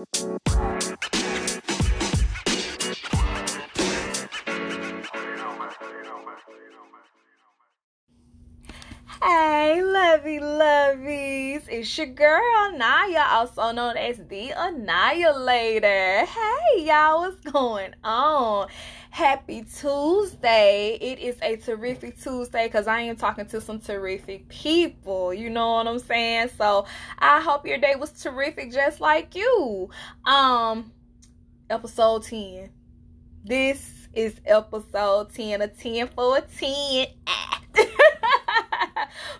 Hey, lovey lovies. It's your girl, Naya, also known as the Annihilator. Hey, y'all, what's going on? Happy Tuesday. It is a terrific Tuesday because I am talking to some terrific people. You know what I'm saying? So I hope your day was terrific just like you. Um, episode 10. This is episode 10, a 10 for a 10.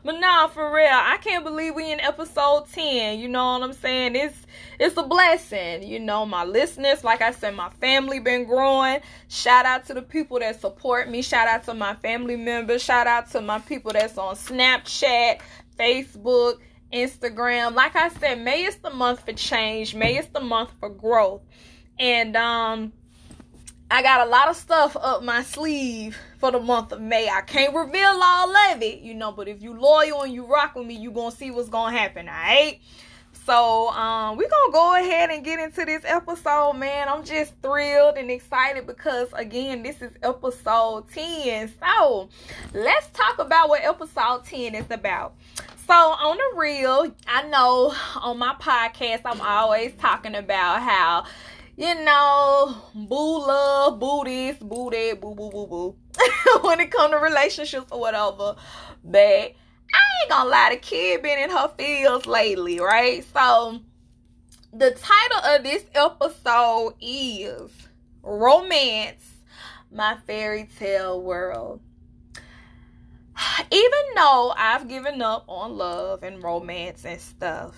But nah, for real, I can't believe we in episode 10. You know what I'm saying? It's it's a blessing. You know, my listeners, like I said, my family been growing. Shout out to the people that support me. Shout out to my family members. Shout out to my people that's on Snapchat, Facebook, Instagram. Like I said, May is the month for change. May is the month for growth. And um I got a lot of stuff up my sleeve for the month of May. I can't reveal all of it, you know, but if you loyal and you rock with me, you gonna see what's gonna happen, alright? So um we're gonna go ahead and get into this episode, man. I'm just thrilled and excited because again, this is episode 10. So let's talk about what episode 10 is about. So on the real, I know on my podcast I'm always talking about how you know, boo love, boo this, boo that, boo boo boo boo. when it come to relationships or whatever. But I ain't gonna lie, the kid been in her feels lately, right? So the title of this episode is Romance, My Fairy Tale World. Even though I've given up on love and romance and stuff,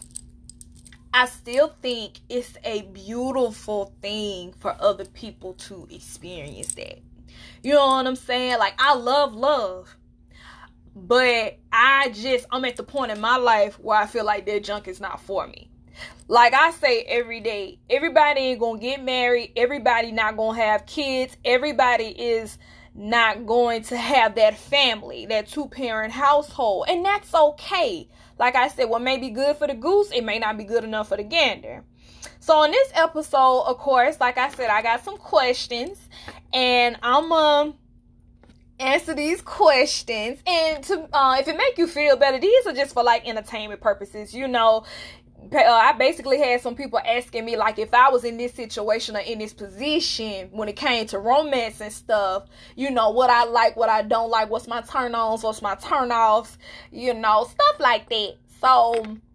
I still think it's a beautiful thing for other people to experience that. You know what I'm saying? Like, I love love. But I just, I'm at the point in my life where I feel like that junk is not for me. Like I say every day, everybody ain't gonna get married. Everybody not gonna have kids. Everybody is not going to have that family, that two parent household. And that's okay. Like I said, what may be good for the goose, it may not be good enough for the gander. So in this episode, of course, like I said, I got some questions and I'm um answer these questions and to uh, if it make you feel better these are just for like entertainment purposes you know Uh, I basically had some people asking me like if I was in this situation or in this position when it came to romance and stuff, you know, what I like, what I don't like, what's my turn ons, what's my turn offs, you know, stuff like that. So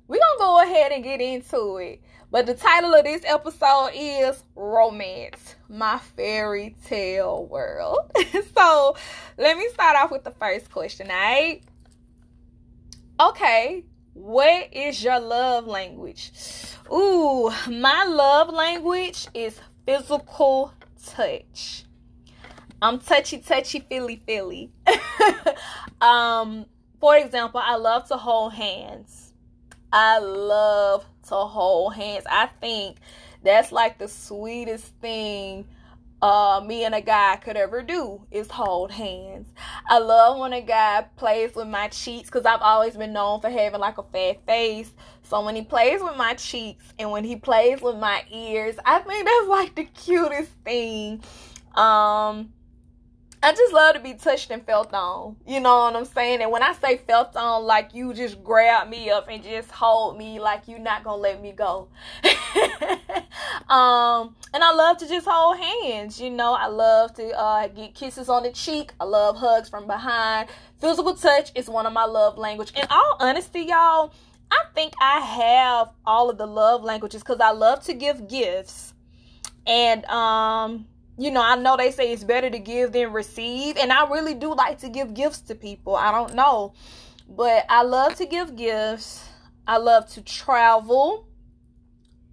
we're gonna go ahead and get into it. But the title of this episode is Romance, My Fairy Tale World. so let me start off with the first question, alright? Okay, what is your love language? Ooh, my love language is physical touch. I'm touchy, touchy, feely, feely. um, for example, I love to hold hands. I love to hold hands. I think that's like the sweetest thing uh, me and a guy could ever do is hold hands. I love when a guy plays with my cheeks because I've always been known for having like a fat face. So when he plays with my cheeks and when he plays with my ears, I think that's like the cutest thing. Um, I just love to be touched and felt on. You know what I'm saying? And when I say felt on, like you just grab me up and just hold me like you're not gonna let me go. um, and I love to just hold hands. You know, I love to uh, get kisses on the cheek. I love hugs from behind. Physical touch is one of my love language. In all honesty, y'all, I think I have all of the love languages because I love to give gifts. And um you know, I know they say it's better to give than receive, and I really do like to give gifts to people. I don't know, but I love to give gifts. I love to travel.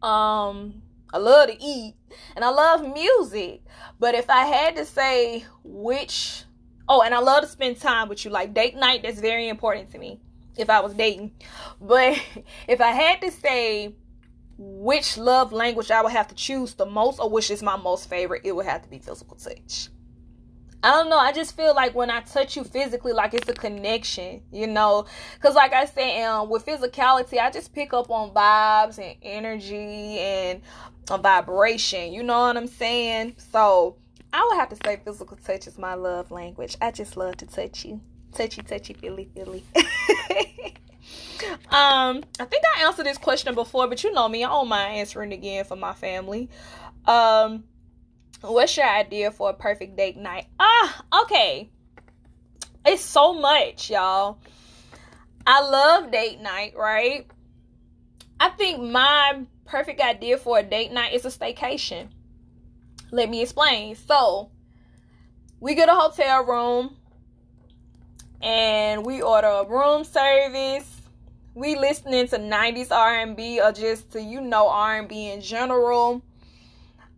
Um, I love to eat, and I love music. But if I had to say which, oh, and I love to spend time with you, like date night. That's very important to me. If I was dating, but if I had to say which love language I would have to choose the most or which is my most favorite, it would have to be physical touch. I don't know. I just feel like when I touch you physically, like it's a connection, you know. Cause like I said, um, with physicality, I just pick up on vibes and energy and a vibration. You know what I'm saying? So I would have to say physical touch is my love language. I just love to touch you, touchy, touchy, feely, feely. um, I think I answered this question before, but you know me, I don't mind answering again for my family. Um What's your idea for a perfect date night? Ah, okay. It's so much, y'all. I love date night, right? I think my perfect idea for a date night is a staycation. Let me explain. So, we get a hotel room and we order a room service. We listening to 90s R&B or just to you know R&B in general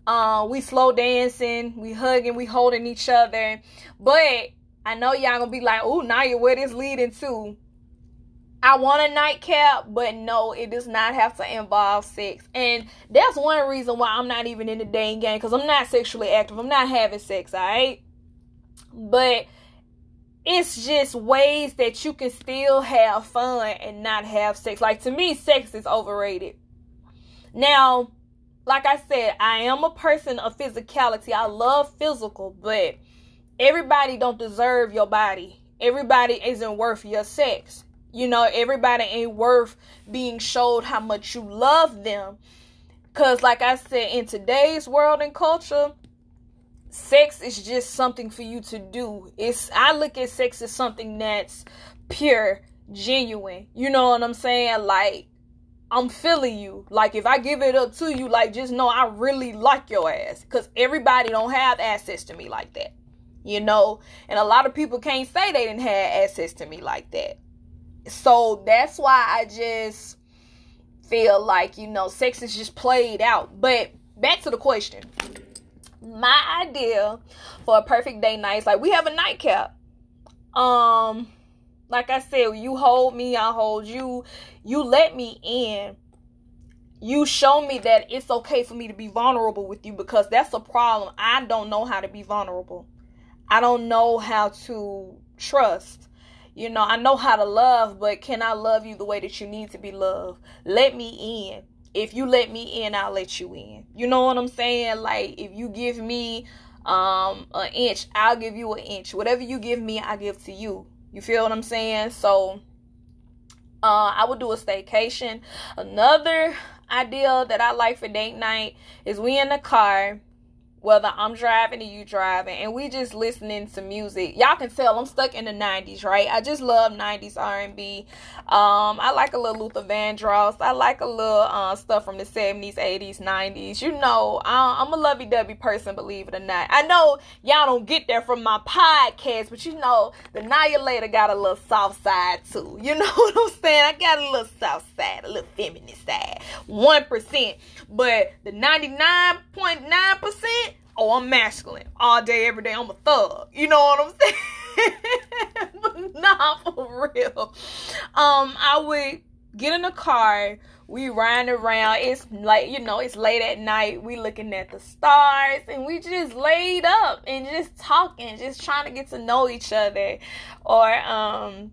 uh, we slow dancing, we hugging, we holding each other. But I know y'all gonna be like, oh, Naya, where this leading to? I want a nightcap, but no, it does not have to involve sex. And that's one reason why I'm not even in the dating game because I'm not sexually active. I'm not having sex, alright? But it's just ways that you can still have fun and not have sex. Like to me, sex is overrated. Now, like I said, I am a person of physicality. I love physical, but everybody don't deserve your body. Everybody isn't worth your sex. You know, everybody ain't worth being showed how much you love them. Cause like I said, in today's world and culture, sex is just something for you to do. It's I look at sex as something that's pure, genuine. You know what I'm saying? Like I'm feeling you. Like if I give it up to you, like just know I really like your ass. Cause everybody don't have access to me like that. You know? And a lot of people can't say they didn't have access to me like that. So that's why I just feel like, you know, sex is just played out. But back to the question. My idea for a perfect day night is like we have a nightcap. Um like I said, you hold me, I hold you. You let me in. You show me that it's okay for me to be vulnerable with you because that's a problem. I don't know how to be vulnerable. I don't know how to trust. You know, I know how to love, but can I love you the way that you need to be loved? Let me in. If you let me in, I'll let you in. You know what I'm saying? Like if you give me um an inch, I'll give you an inch. Whatever you give me, I give to you. You feel what I'm saying? So uh, I would do a staycation. Another idea that I like for date night is we in the car whether I'm driving or you driving, and we just listening to music. Y'all can tell I'm stuck in the 90s, right? I just love 90s R&B. Um, I like a little Luther Vandross. I like a little uh, stuff from the 70s, 80s, 90s. You know, I, I'm a lovey-dovey person, believe it or not. I know y'all don't get there from my podcast, but you know, the Naya got a little soft side too. You know what I'm saying? I got a little soft side, a little feminine side. 1%. But the 99.9%, oh, I'm masculine all day, every day. I'm a thug. You know what I'm saying? but nah, for real. Um, I would get in the car. We riding around. It's like you know, it's late at night. We looking at the stars, and we just laid up and just talking, just trying to get to know each other. Or um,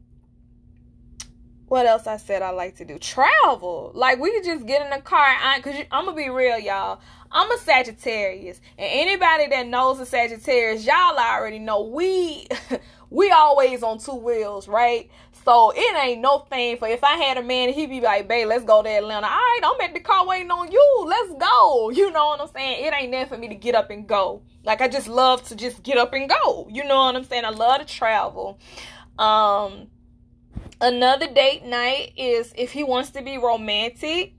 what else I said I like to do? Travel. Like we could just get in the car. I, cause you, I'm gonna be real, y'all. I'm a Sagittarius, and anybody that knows a Sagittarius, y'all already know we we always on two wheels, right? So it ain't no thing for if I had a man, he'd be like, "Babe, let's go to Atlanta." All right, I'm at the car waiting on you. Let's go. You know what I'm saying? It ain't there for me to get up and go. Like I just love to just get up and go. You know what I'm saying? I love to travel. Um, another date night is if he wants to be romantic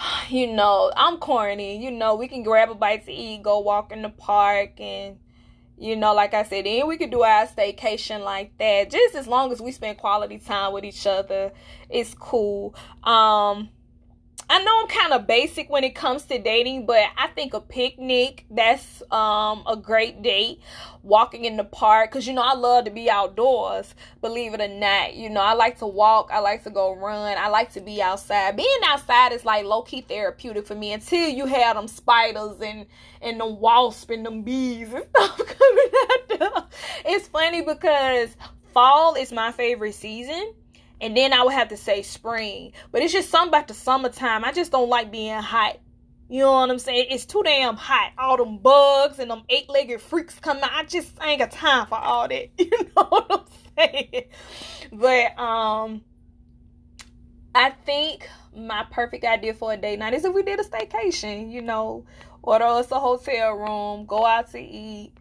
you know, I'm corny. You know, we can grab a bite to eat, go walk in the park, and you know, like I said, then we could do our staycation like that. Just as long as we spend quality time with each other, it's cool. Um, I know I'm kind of basic when it comes to dating, but I think a picnic that's um a great date. Walking in the park, cause you know I love to be outdoors. Believe it or not, you know I like to walk. I like to go run. I like to be outside. Being outside is like low key therapeutic for me until you have them spiders and and the wasps and them bees and stuff coming out there. It's funny because fall is my favorite season and then I would have to say spring. But it's just something about the summertime. I just don't like being hot. You know what I'm saying? It's too damn hot. All them bugs and them eight legged freaks coming out. I just ain't got time for all that. You know what I'm saying? But um I think my perfect idea for a date night is if we did a staycation, you know, order us a hotel room, go out to eat,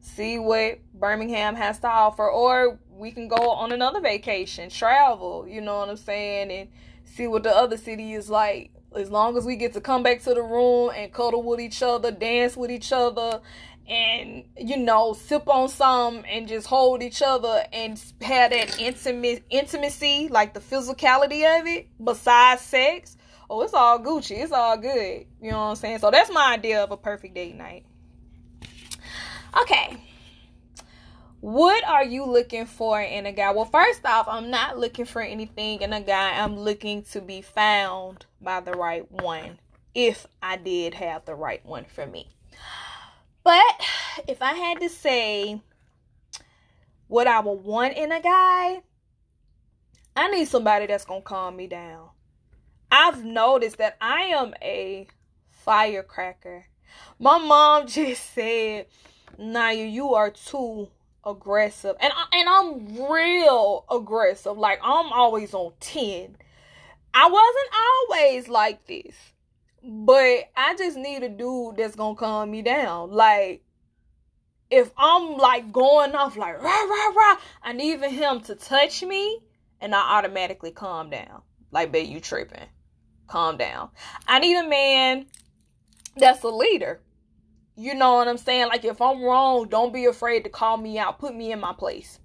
see what Birmingham has to offer, or we can go on another vacation, travel, you know what I'm saying, and see what the other city is like. As long as we get to come back to the room and cuddle with each other, dance with each other, and you know, sip on some and just hold each other and have that intimate intimacy, like the physicality of it, besides sex. Oh, it's all Gucci. It's all good. You know what I'm saying? So that's my idea of a perfect date night. Okay. What are you looking for in a guy? Well, first off, I'm not looking for anything in a guy. I'm looking to be found by the right one if I did have the right one for me. But if I had to say what I would want in a guy, I need somebody that's going to calm me down. I've noticed that I am a firecracker. My mom just said, Naya, you are too aggressive. And I, and I'm real aggressive. Like I'm always on 10. I wasn't always like this. But I just need a dude that's going to calm me down. Like if I'm like going off like rah rah rah, I need for him to touch me and I automatically calm down. Like, babe, you tripping. Calm down. I need a man that's a leader. You know what I'm saying? Like if I'm wrong, don't be afraid to call me out. Put me in my place.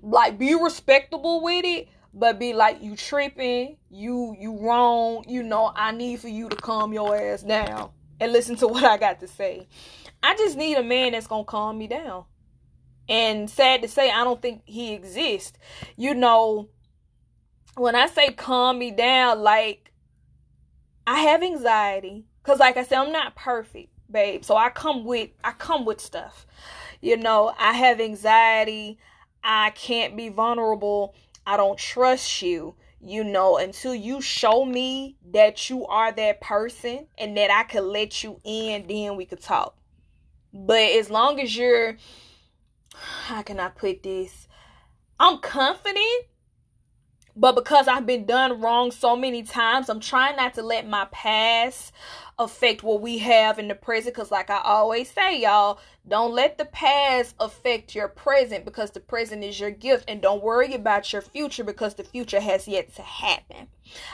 Like be respectable with it, but be like you tripping, you you wrong, you know, I need for you to calm your ass down and listen to what I got to say. I just need a man that's to calm me down. And sad to say, I don't think he exists. You know, when I say calm me down, like I have anxiety cuz like I said I'm not perfect babe. So I come with I come with stuff. You know, I have anxiety. I can't be vulnerable. I don't trust you. You know, until you show me that you are that person and that I could let you in, then we could talk. But as long as you're how can I put this? I'm confident, but because I've been done wrong so many times, I'm trying not to let my past affect what we have in the present. Because, like I always say, y'all, don't let the past affect your present because the present is your gift. And don't worry about your future because the future has yet to happen.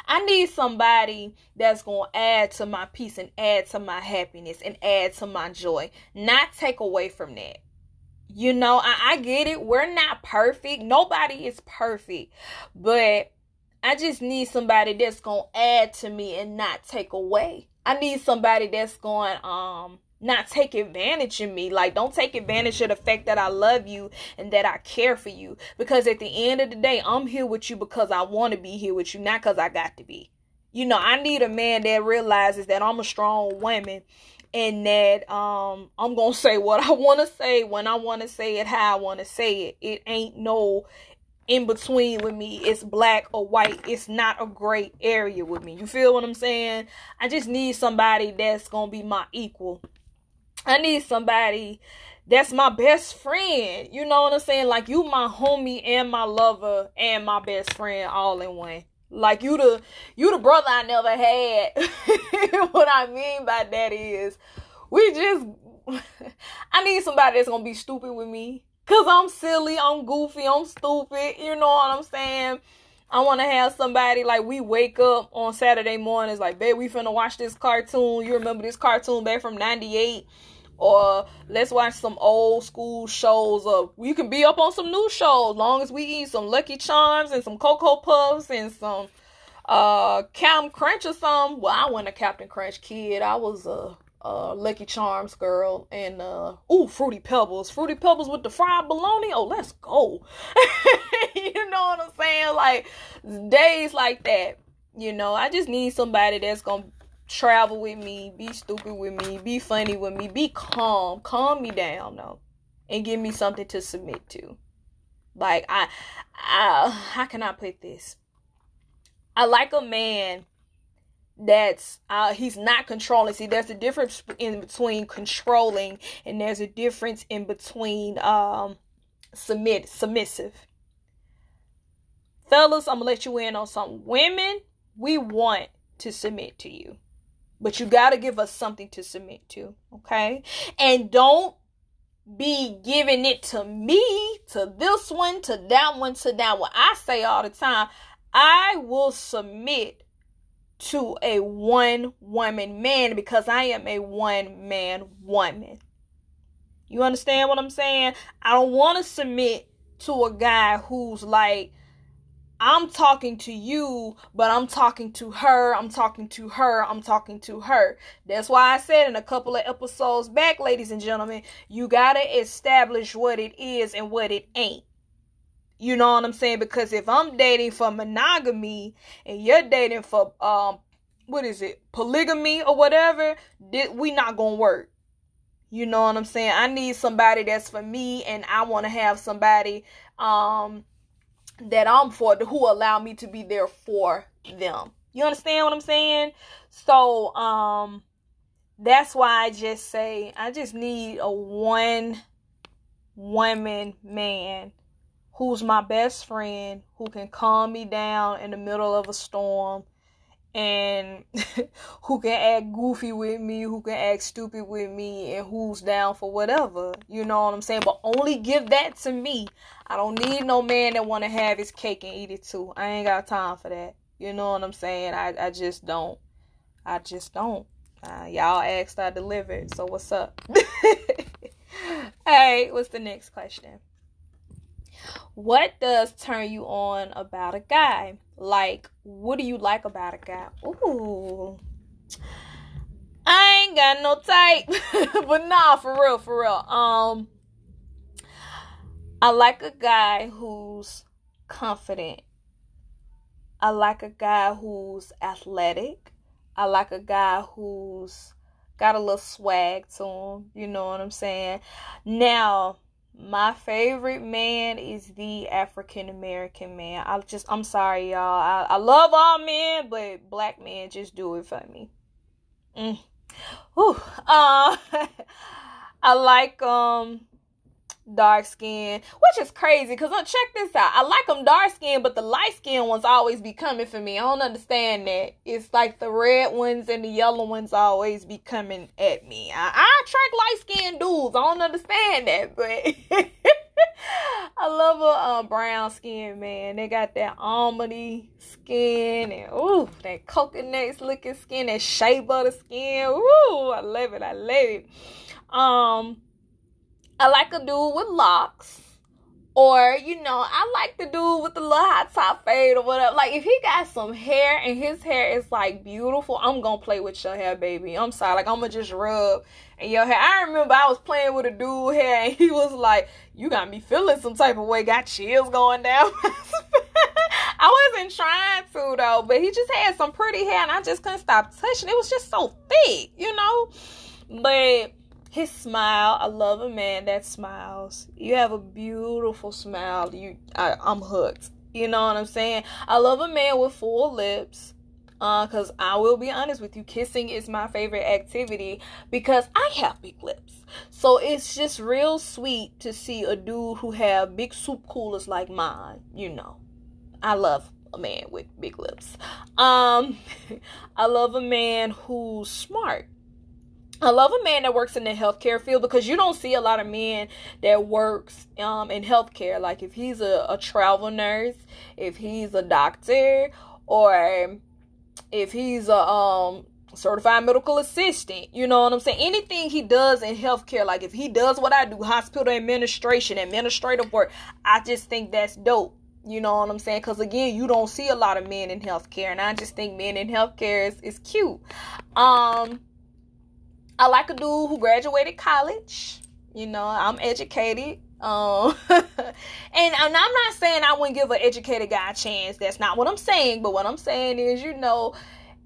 I need somebody that's going to add to my peace and add to my happiness and add to my joy, not take away from that. You know, I, I get it. We're not perfect. Nobody is perfect. But I just need somebody that's going to add to me and not take away. I need somebody that's going um not take advantage of me. Like don't take advantage of the fact that I love you and that I care for you. Because at the end of the day, I'm here with you because I want to be here with you, not because I got to be. You know, I need a man that realizes that I'm a strong woman and that um I'm gonna say what I wanna say when I wanna say it how I wanna say it. It ain't no in between with me. It's black or white. It's not a gray area with me. You feel what I'm saying? I just need somebody that's gonna be my equal. I need somebody that's my best friend. You know what I'm saying? Like you my homie and my lover and my best friend all in one. Like you the you the brother I never had. what I mean by that is we just I need somebody that's gonna be stupid with me Cause I'm silly, I'm goofy, I'm stupid. You know what I'm saying? I want to have somebody like we wake up on Saturday mornings like, babe, we finna watch this cartoon. You remember this cartoon back from '98? Or let's watch some old school shows. Or you can be up on some new shows, long as we eat some Lucky Charms and some Cocoa Puffs and some uh Crunch or something. Well, I wasn't a Captain Crunch kid. I was a uh, Lucky Charms girl and uh ooh Fruity Pebbles. Fruity Pebbles with the fried bologna. Oh, let's go. you know what I'm saying? Like days like that. You know, I just need somebody that's gonna travel with me, be stupid with me, be funny with me, be calm, calm me down though, and give me something to submit to. Like I, I how can I put this? I like a man that's uh he's not controlling. See, there's a difference in between controlling and there's a difference in between um submit submissive. Fellas, I'm gonna let you in on something. Women, we want to submit to you. But you gotta give us something to submit to, okay? And don't be giving it to me, to this one, to that one, to that one. I say all the time, I will submit to a one woman man because I am a one man woman. You understand what I'm saying? I don't want to submit to a guy who's like, I'm talking to you, but I'm talking to her, I'm talking to her, I'm talking to her. That's why I said in a couple of episodes back, ladies and gentlemen, you got to establish what it is and what it ain't. You know what I'm saying? Because if I'm dating for monogamy and you're dating for um what is it? polygamy or whatever, we not going to work. You know what I'm saying? I need somebody that's for me and I want to have somebody um that I'm for who allow me to be there for them. You understand what I'm saying? So um that's why I just say I just need a one woman man who's my best friend who can calm me down in the middle of a storm and who can act goofy with me, who can act stupid with me, and who's down for whatever. You know what I'm saying? But only give that to me. I don't need no man that want to have his cake and eat it too. I ain't got time for that. You know what I'm saying? I, I just don't. I just don't. Uh, y'all asked, I delivered. So what's up? hey, what's the next question? What does turn you on about a guy? Like, what do you like about a guy? Ooh. I ain't got no type. but nah, for real, for real. Um I like a guy who's confident. I like a guy who's athletic. I like a guy who's got a little swag to him. You know what I'm saying? Now, my favorite man is the African American man. I just I'm sorry y'all. I, I love all men, but black men just do it for me. Mm. Whew. Uh, I like um dark skin, which is crazy because uh, check this out. I like them dark skin, but the light skin ones always be coming for me. I don't understand that. It's like the red ones and the yellow ones always be coming at me. I, I attract light skin dudes. I don't understand that, but I love a uh, brown skin man. They got that almondy skin and ooh, that coconut looking skin, that shea butter skin. Ooh, I love it. I love it. Um I like a dude with locks. Or, you know, I like the dude with the little hot top fade or whatever. Like, if he got some hair and his hair is like beautiful, I'm gonna play with your hair, baby. I'm sorry. Like, I'm gonna just rub and your hair. I remember I was playing with a dude hair and he was like, You got me feeling some type of way, got chills going down. I wasn't trying to though, but he just had some pretty hair and I just couldn't stop touching. It was just so thick, you know? But his smile i love a man that smiles. You have a beautiful smile. You I, i'm hooked. You know what i'm saying? I love a man with full lips. Uh because i will be honest with you kissing is my favorite activity because i have big lips. So it's just real sweet to see a dude who have big soup coolers like mine you know. I love a man with big lips. Um i love a man who's smart I love a man that works in the healthcare field because you don't see a lot of men that works um, in healthcare. Like if he's a, a travel nurse, if he's a doctor, or if he's a um, certified medical assistant. You know what I'm saying? Anything he does in healthcare, like if he does what I do, hospital administration, administrative work, I just think that's dope. You know what I'm saying? Because again, you don't see a lot of men in healthcare, and I just think men in healthcare is, is cute. Um, I like a dude who graduated college. You know, I'm educated. Um, and, and I'm not saying I wouldn't give an educated guy a chance. That's not what I'm saying. But what I'm saying is, you know,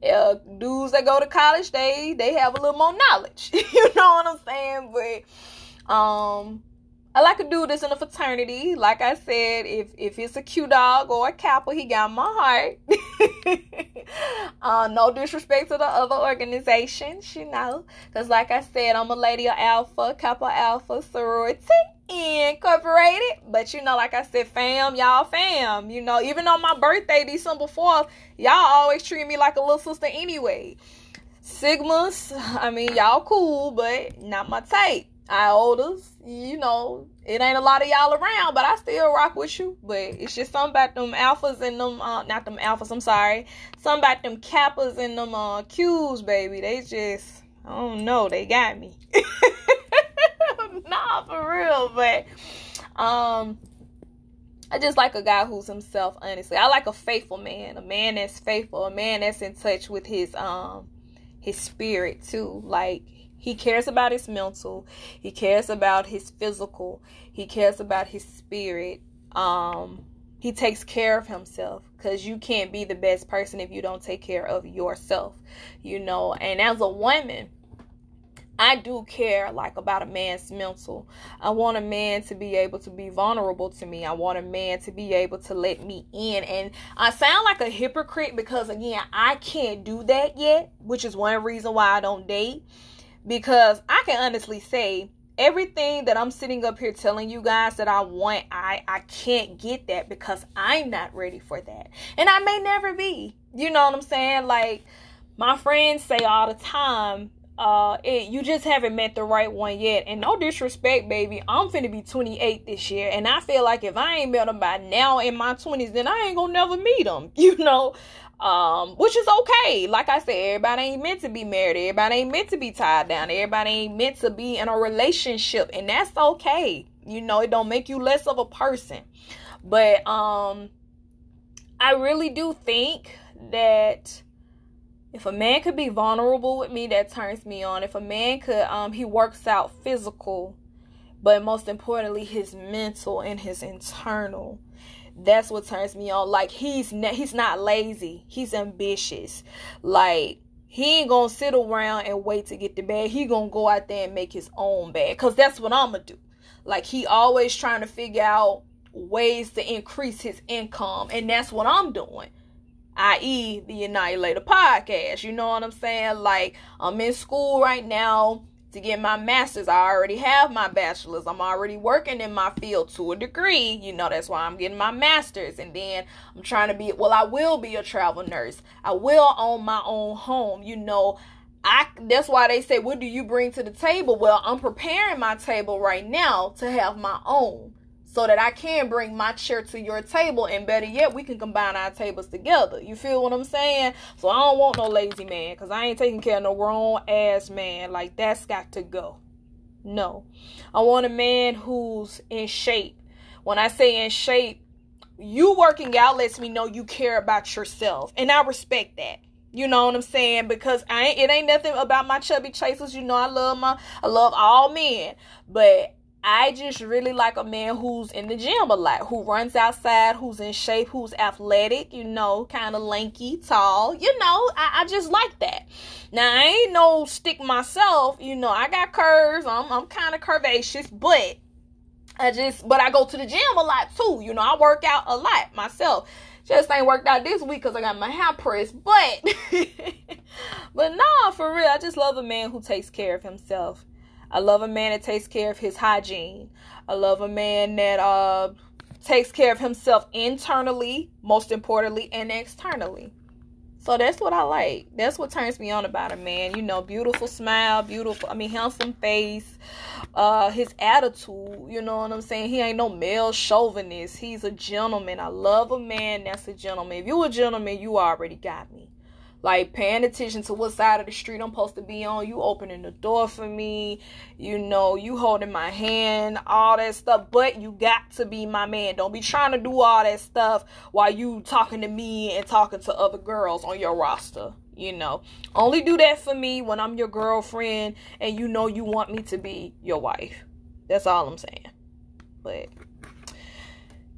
uh, dudes that go to college, they they have a little more knowledge. you know what I'm saying? But um, I like a dude that's in a fraternity. Like I said, if if it's a Q dog or a Kappa, he got my heart. uh, no disrespect to the other organizations, you know, because like I said, I'm a lady of Alpha, Kappa Alpha sorority incorporated. But you know, like I said, fam, y'all fam. You know, even on my birthday, December fourth, y'all always treat me like a little sister anyway. Sigmas, I mean, y'all cool, but not my type. Iotas, you know, it ain't a lot of y'all around, but I still rock with you. But it's just something about them alphas and them, uh, not them alphas, I'm sorry. Something about them kappas and them uh, Qs, baby. They just, I don't know, they got me. nah, for real. But, um, I just like a guy who's himself, honestly. I like a faithful man, a man that's faithful, a man that's in touch with his, um, his spirit too. Like, he cares about his mental. He cares about his physical. He cares about his spirit. Um, he takes care of himself because you can't be the best person if you don't take care of yourself, you know. And as a woman, I do care like about a man's mental. I want a man to be able to be vulnerable to me. I want a man to be able to let me in. And I sound like a hypocrite because again, I can't do that yet, which is one reason why I don't date because I can honestly say everything that I'm sitting up here telling you guys that I want, I I can't get that because I'm not ready for that. And I may never be. You know what I'm saying? Like my friends say all the time, uh it, you just haven't met the right one yet. And no disrespect, baby, I'm finna be 28 this year, and I feel like if I ain't met them by now in my 20s, then I ain't gonna never meet them. You know, um, which is okay. Like I said, everybody ain't meant to be married. Everybody ain't meant to be tied down. Everybody ain't meant to be in a relationship, and that's okay. You know, it don't make you less of a person. But um, I really do think that if a man could be vulnerable with me, that turns me on. If a man could, um, he works out physical, but most importantly, his mental and his internal that's what turns me on. Like he's ne- he's not lazy. He's ambitious. Like he ain't gonna sit around and wait to get the bag. He gonna go out there and make his own bag. Cause that's what I'm gonna do. Like he always trying to figure out ways to increase his income, and that's what I'm doing. I.e., the Annihilator podcast. You know what I'm saying? Like I'm in school right now to get my master's. I already have my bachelor's. I'm already working in my field to a degree. You know, that's why I'm getting my master's. And then I'm trying to be, well, I will be a travel nurse. I will own my own home. You know, I that's why they say, what do you bring to the table? Well, I'm preparing my table right now to have my own so that I can bring my chair to your table and better yet we can combine our tables together. You feel what I'm saying? So I don't want no lazy man cuz I ain't taking care of no grown ass man. Like that's got to go. No. I want a man who's in shape. When I say in shape, you working out lets me know you care about yourself and I respect that. You know what I'm saying? Because I ain't, it ain't nothing about my chubby chasers. You know I love my I love all men, but I just really like a man who's in the gym a lot, who runs outside, who's in shape, who's athletic, you know, kind of lanky, tall. You know, I, I, just like that. Now, I ain't no stick myself, you know, I got curves, I'm, I'm kind of curvaceous, but I just, but I go to the gym a lot too. You know, I work out a lot myself. Just ain't worked out this week because I got my hair pressed, but, but nah, for real, I just love a man who takes care of himself I love a man that takes care of his hygiene. I love a man that uh takes care of himself internally, most importantly, and externally. So that's what I like. That's what turns me on about a man. You know, beautiful smile, beautiful, I mean, handsome face, uh, his attitude, you know what I'm saying? He ain't no male chauvinist. He's a gentleman. I love a man that's a gentleman. If you a gentleman, you already got me. Like paying attention to what side of the street I'm supposed to be on. You opening the door for me, you know, you holding my hand, all that stuff. But you got to be my man. Don't be trying to do all that stuff while you talking to me and talking to other girls on your roster. You know, only do that for me when I'm your girlfriend and you know you want me to be your wife. That's all I'm saying. But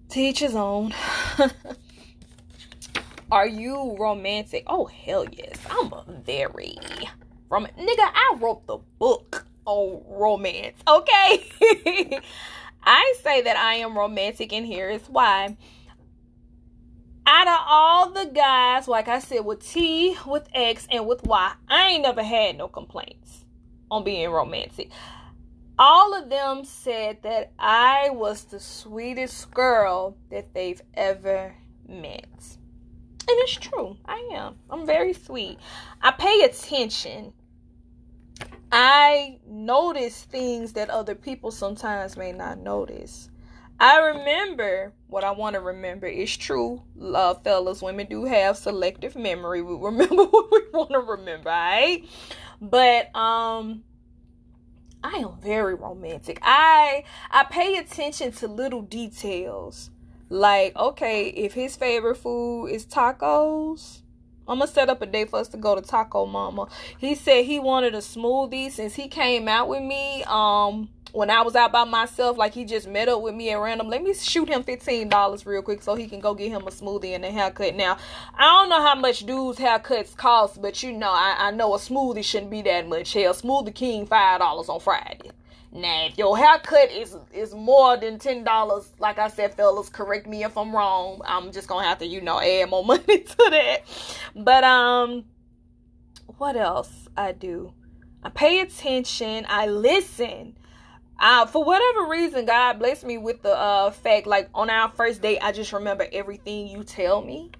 teach his own. Are you romantic? Oh hell yes. I'm a very rom nigga, I wrote the book on romance, okay? I say that I am romantic and here is why. Out of all the guys, like I said, with T, with X, and with Y, I ain't never had no complaints on being romantic. All of them said that I was the sweetest girl that they've ever met. And it's true. I am. I'm very sweet. I pay attention. I notice things that other people sometimes may not notice. I remember what I want to remember. It's true, love fellas. Women do have selective memory. We remember what we want to remember, right? But um I am very romantic. I I pay attention to little details. Like, okay, if his favorite food is tacos, I'm gonna set up a day for us to go to Taco Mama. He said he wanted a smoothie since he came out with me. Um, when I was out by myself, like he just met up with me at random. Let me shoot him fifteen dollars real quick so he can go get him a smoothie and a haircut. Now, I don't know how much dudes haircuts cost, but you know, I, I know a smoothie shouldn't be that much. Hell, Smoothie King five dollars on Friday. Now, if your haircut is is more than ten dollars, like I said, fellas, correct me if I'm wrong. I'm just gonna have to, you know, add more money to that. But um, what else I do? I pay attention. I listen. Uh, for whatever reason, God blessed me with the uh, fact, like on our first date, I just remember everything you tell me.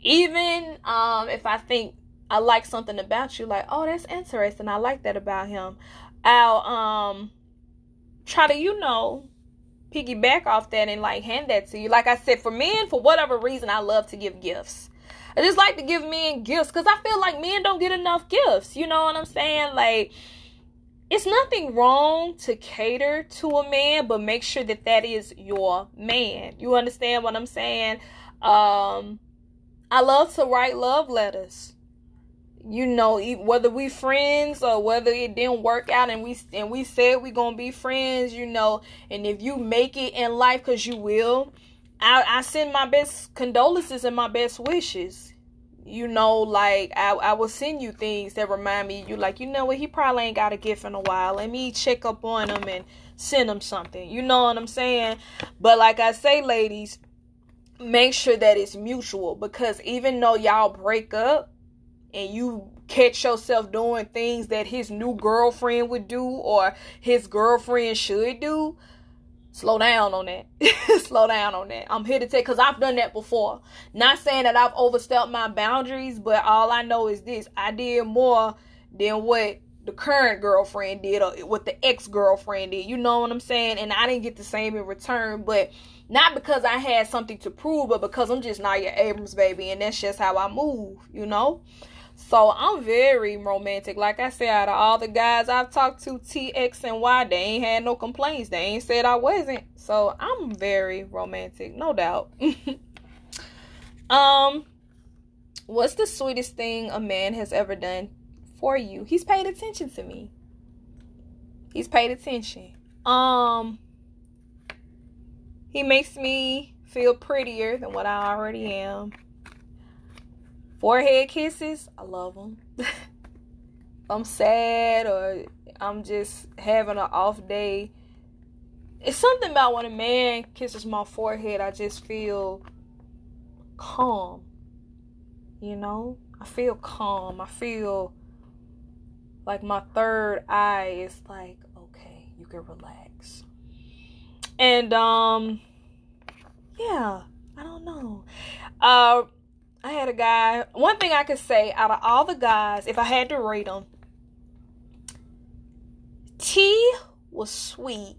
Even um, if I think I like something about you, like, oh, that's interesting. I like that about him. I'll um try to, you know, piggyback off that and like hand that to you. Like I said, for men, for whatever reason, I love to give gifts. I just like to give men gifts because I feel like men don't get enough gifts. You know what I'm saying? Like, it's nothing wrong to cater to a man, but make sure that that is your man. You understand what I'm saying? Um, I love to write love letters you know whether we friends or whether it didn't work out and we and we said we gonna be friends you know and if you make it in life because you will I, I send my best condolences and my best wishes. You know like I, I will send you things that remind me you like you know what he probably ain't got a gift in a while. Let me check up on him and send him something. You know what i'm saying? But like i say ladies make sure that it's mutual because even though y'all break up and you catch yourself doing things that his new girlfriend would do or his girlfriend should do, slow down on that. slow down on that. I'm here to tell because I've done that before. Not saying that I've overstepped my boundaries, but all I know is this: I did more than what the current girlfriend did or what the ex girlfriend did. You know what I'm saying? And I didn't get the same in return, but not because I had something to prove, but because I'm just your Abrams baby, and that's just how I move. You know. So I'm very romantic. Like I said, out of all the guys I've talked to, T, X, and Y, they ain't had no complaints. They ain't said I wasn't. So I'm very romantic, no doubt. um, what's the sweetest thing a man has ever done for you? He's paid attention to me. He's paid attention. Um, he makes me feel prettier than what I already am. Forehead kisses, I love them. I'm sad or I'm just having an off day. It's something about when a man kisses my forehead, I just feel calm. You know? I feel calm. I feel like my third eye is like, okay, you can relax. And um yeah, I don't know. Uh I had a guy. One thing I could say out of all the guys, if I had to rate them, T was sweet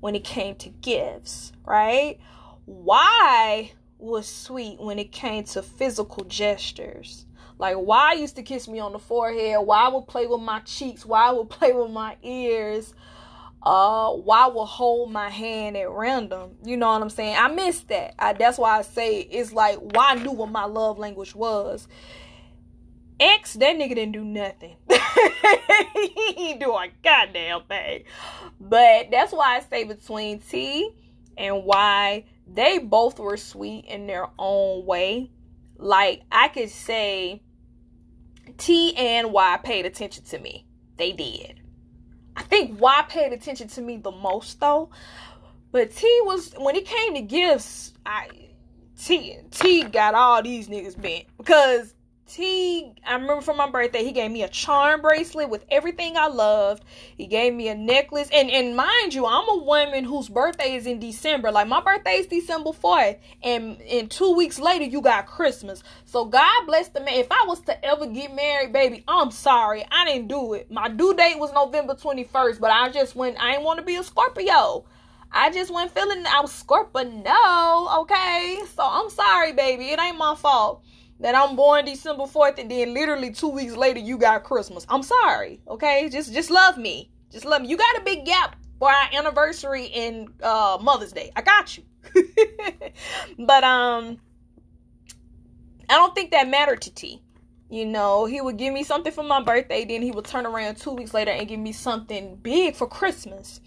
when it came to gifts, right? Y was sweet when it came to physical gestures. Like Y used to kiss me on the forehead, Y would play with my cheeks, Y would play with my ears, uh, Y would hold my hand at random. You know what I'm saying? I miss that. I, that's why I say it's like why I knew what my love language was. X, that nigga didn't do nothing. he ain't do a goddamn thing. But that's why I say between T and Y, they both were sweet in their own way. Like I could say T and Y paid attention to me. They did. I think Y paid attention to me the most though. But T was when it came to gifts, I T T got all these niggas bent because I remember for my birthday, he gave me a charm bracelet with everything I loved. He gave me a necklace. And and mind you, I'm a woman whose birthday is in December. Like my birthday is December 4th. And and two weeks later you got Christmas. So God bless the man. If I was to ever get married, baby, I'm sorry. I didn't do it. My due date was November 21st, but I just went, I didn't want to be a Scorpio. I just wasn't feeling I was Scorpio. No, okay. So I'm sorry, baby. It ain't my fault that I'm born December 4th and then literally two weeks later you got Christmas. I'm sorry, okay? Just just love me. Just love me. You got a big gap for our anniversary and uh, Mother's Day. I got you. but um I don't think that mattered to T. You know, he would give me something for my birthday, then he would turn around two weeks later and give me something big for Christmas.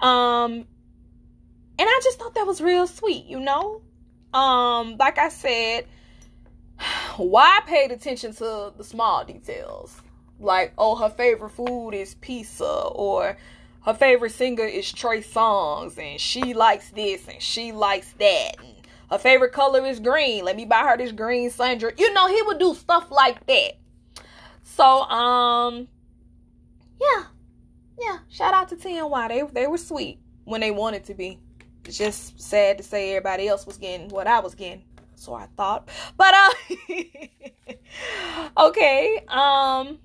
Um and I just thought that was real sweet, you know? Um, like I said, Y paid attention to the small details? Like, oh, her favorite food is pizza, or her favorite singer is Trey Songz, and she likes this and she likes that. And her favorite color is green. Let me buy her this green sundress. You know, he would do stuff like that. So, um, yeah, yeah. Shout out to TNY. They they were sweet when they wanted to be. It's just sad to say everybody else was getting what I was getting so I thought. But uh okay. Um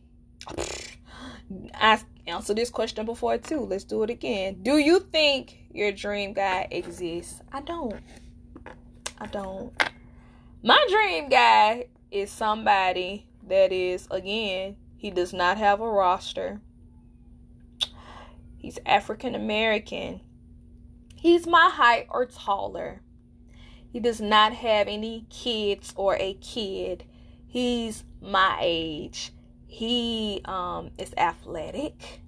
I answered this question before too. Let's do it again. Do you think your dream guy exists? I don't. I don't. My dream guy is somebody that is again, he does not have a roster. He's African American. He's my height or taller. He does not have any kids or a kid. He's my age. He um, is athletic.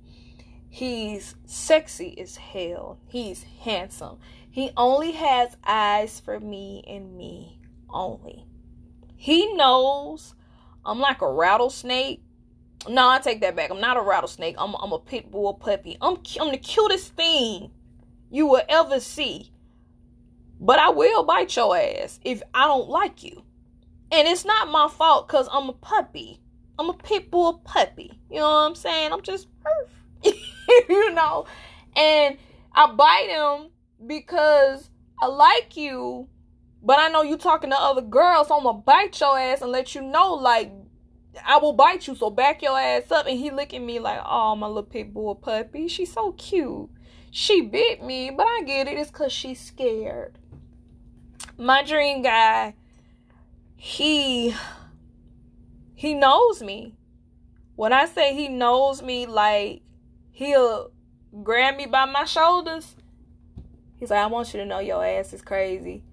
He's sexy as hell. He's handsome. He only has eyes for me and me only. He knows I'm like a rattlesnake. No, I take that back. I'm not a rattlesnake. I'm, I'm a pit bull puppy. I'm, I'm the cutest thing you will ever see. But I will bite your ass if I don't like you. And it's not my fault because I'm a puppy. I'm a pit bull puppy. You know what I'm saying? I'm just you know. And I bite him because I like you, but I know you talking to other girls, so I'm gonna bite your ass and let you know, like, I will bite you, so back your ass up. And he looking me like, oh, my little pit bull puppy. She's so cute. She bit me, but I get it. It's because she's scared my dream guy, he he knows me. When I say he knows me, like he'll grab me by my shoulders. He's like, I want you to know your ass is crazy.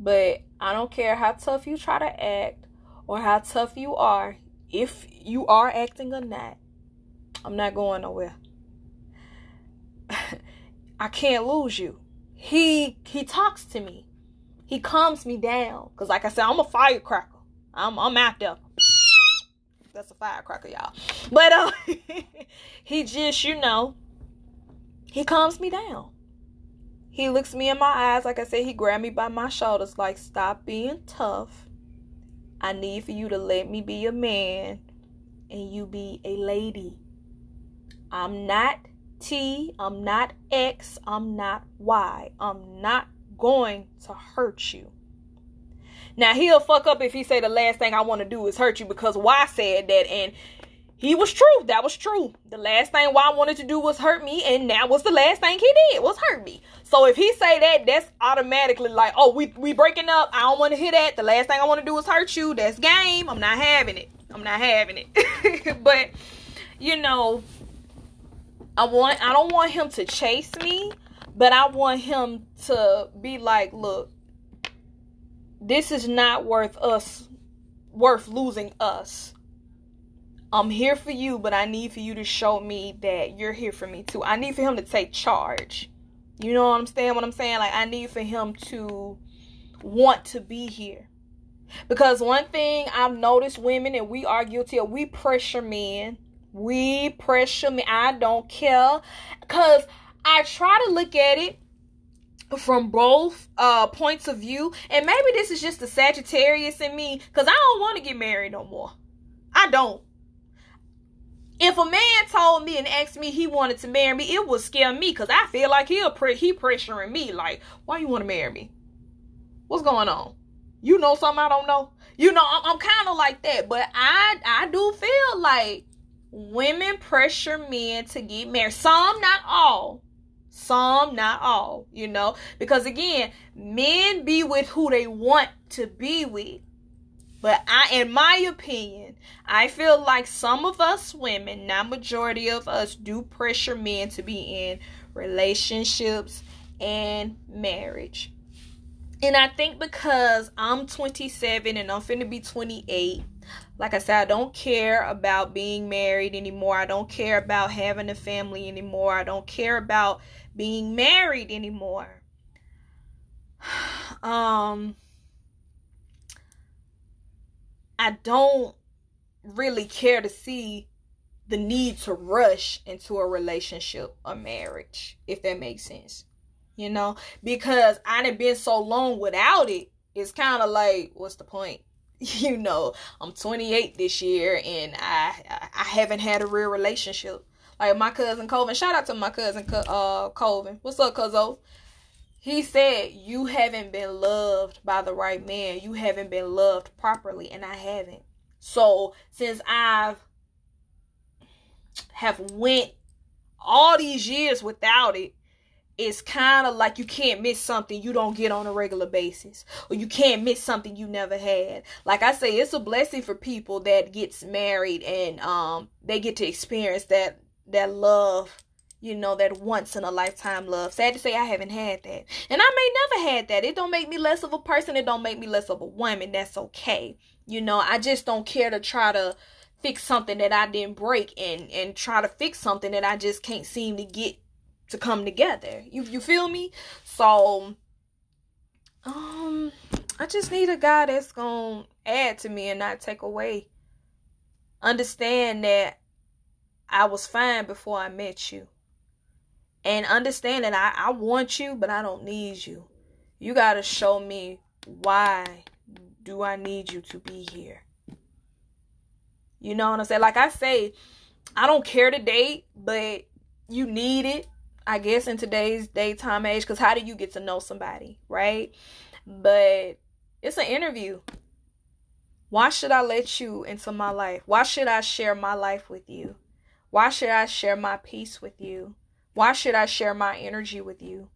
But I don't care how tough you try to act or how tough you are. If you are acting or not, I'm not going nowhere. I can't lose you. He he talks to me. He calms me down. Cause like I said, I'm a firecracker. I'm I'm out there. That's a firecracker, y'all. But uh he just, you know, he calms me down. He looks me in my eyes, like I said, he grabbed me by my shoulders, like, stop being tough. I need for you to let me be a man and you be a lady. I'm not T, I'm not X, I'm not Y, I'm not going to hurt you. Now he'll fuck up if he say the last thing I want to do is hurt you because Y said that and he was true. That was true. The last thing Y I wanted to do was hurt me, and that was the last thing he did was hurt me. So if he say that, that's automatically like, oh, we we breaking up. I don't want to hear that. The last thing I want to do is hurt you. That's game. I'm not having it. I'm not having it. but you know, I want I don't want him to chase me, but I want him to be like, look, this is not worth us worth losing us. I'm here for you, but I need for you to show me that you're here for me too. I need for him to take charge. You know what I'm saying? What I'm saying? Like I need for him to want to be here. Because one thing I've noticed women and we are guilty of, we pressure men. We pressure me. I don't care. Cause I try to look at it from both uh points of view. And maybe this is just the Sagittarius in me. Cause I don't want to get married no more. I don't. If a man told me and asked me he wanted to marry me, it would scare me because I feel like he'll pre- he pressuring me. Like, why you want to marry me? What's going on? You know something I don't know. You know, I'm, I'm kind of like that, but I I do feel like women pressure men to get married. Some, not all. Some, not all. You know, because again, men be with who they want to be with. But I, in my opinion, I feel like some of us women, not majority of us, do pressure men to be in relationships and marriage. And I think because I'm 27 and I'm finna be 28, like I said, I don't care about being married anymore. I don't care about having a family anymore. I don't care about being married anymore. Um, I don't really care to see the need to rush into a relationship or marriage, if that makes sense. You know, because I done been so long without it, it's kind of like, what's the point? You know, I'm 28 this year and I I haven't had a real relationship. Like my cousin Colvin, shout out to my cousin uh Colvin. What's up, Cuzzo? He said, You haven't been loved by the right man. You haven't been loved properly, and I haven't. So since I've have went all these years without it, it's kind of like you can't miss something you don't get on a regular basis or you can't miss something you never had like i say it's a blessing for people that gets married and um they get to experience that that love you know, that once in a lifetime love. Sad to say I haven't had that. And I may never had that. It don't make me less of a person. It don't make me less of a woman. That's okay. You know, I just don't care to try to fix something that I didn't break and and try to fix something that I just can't seem to get to come together. You you feel me? So um I just need a guy that's to add to me and not take away. Understand that I was fine before I met you and understand that I, I want you, but I don't need you. You got to show me why do I need you to be here. You know what I'm saying? Like I say, I don't care to date, but you need it, I guess, in today's daytime age. Because how do you get to know somebody, right? But it's an interview. Why should I let you into my life? Why should I share my life with you? Why should I share my peace with you? Why should I share my energy with you?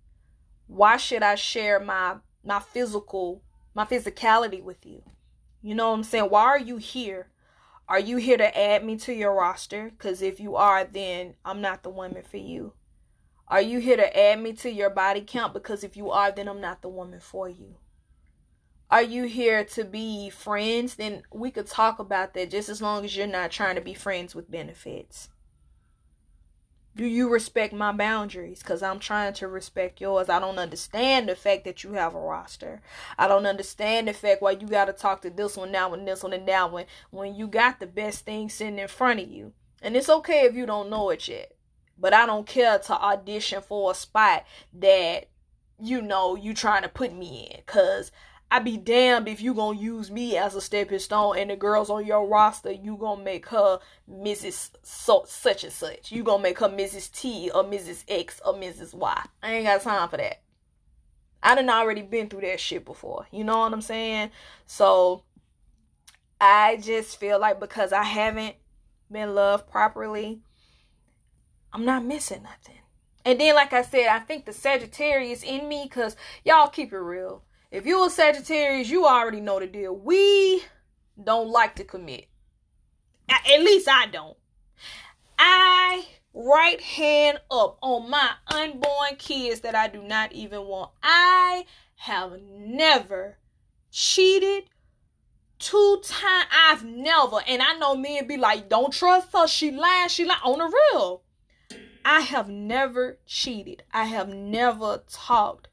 Why should I share my my physical my physicality with you? You know what I'm saying? Why are you here? Are you here to add me to your roster? Cuz if you are, then I'm not the woman for you. Are you here to add me to your body count? Because if you are, then I'm not the woman for you. Are you here to be friends? Then we could talk about that just as long as you're not trying to be friends with benefits. Do you respect my boundaries? Because I'm trying to respect yours. I don't understand the fact that you have a roster. I don't understand the fact why you got to talk to this one now and this one and that one when you got the best thing sitting in front of you. And it's okay if you don't know it yet. But I don't care to audition for a spot that, you know, you trying to put me in. Because I be damned if you gonna use me as a stepping stone and the girls on your roster, you gonna make her Mrs. So, such and such. You gonna make her Mrs. T or Mrs. X or Mrs. Y. I ain't got time for that. I done already been through that shit before. You know what I'm saying? So I just feel like because I haven't been loved properly, I'm not missing nothing. And then, like I said, I think the Sagittarius in me, because y'all keep it real if you a Sagittarius, you already know the deal. We don't like to commit. At least I don't. I right hand up on my unborn kids that I do not even want. I have never cheated two times. I've never, and I know men be like, don't trust her. She lying. She lying on the real. I have never cheated. I have never talked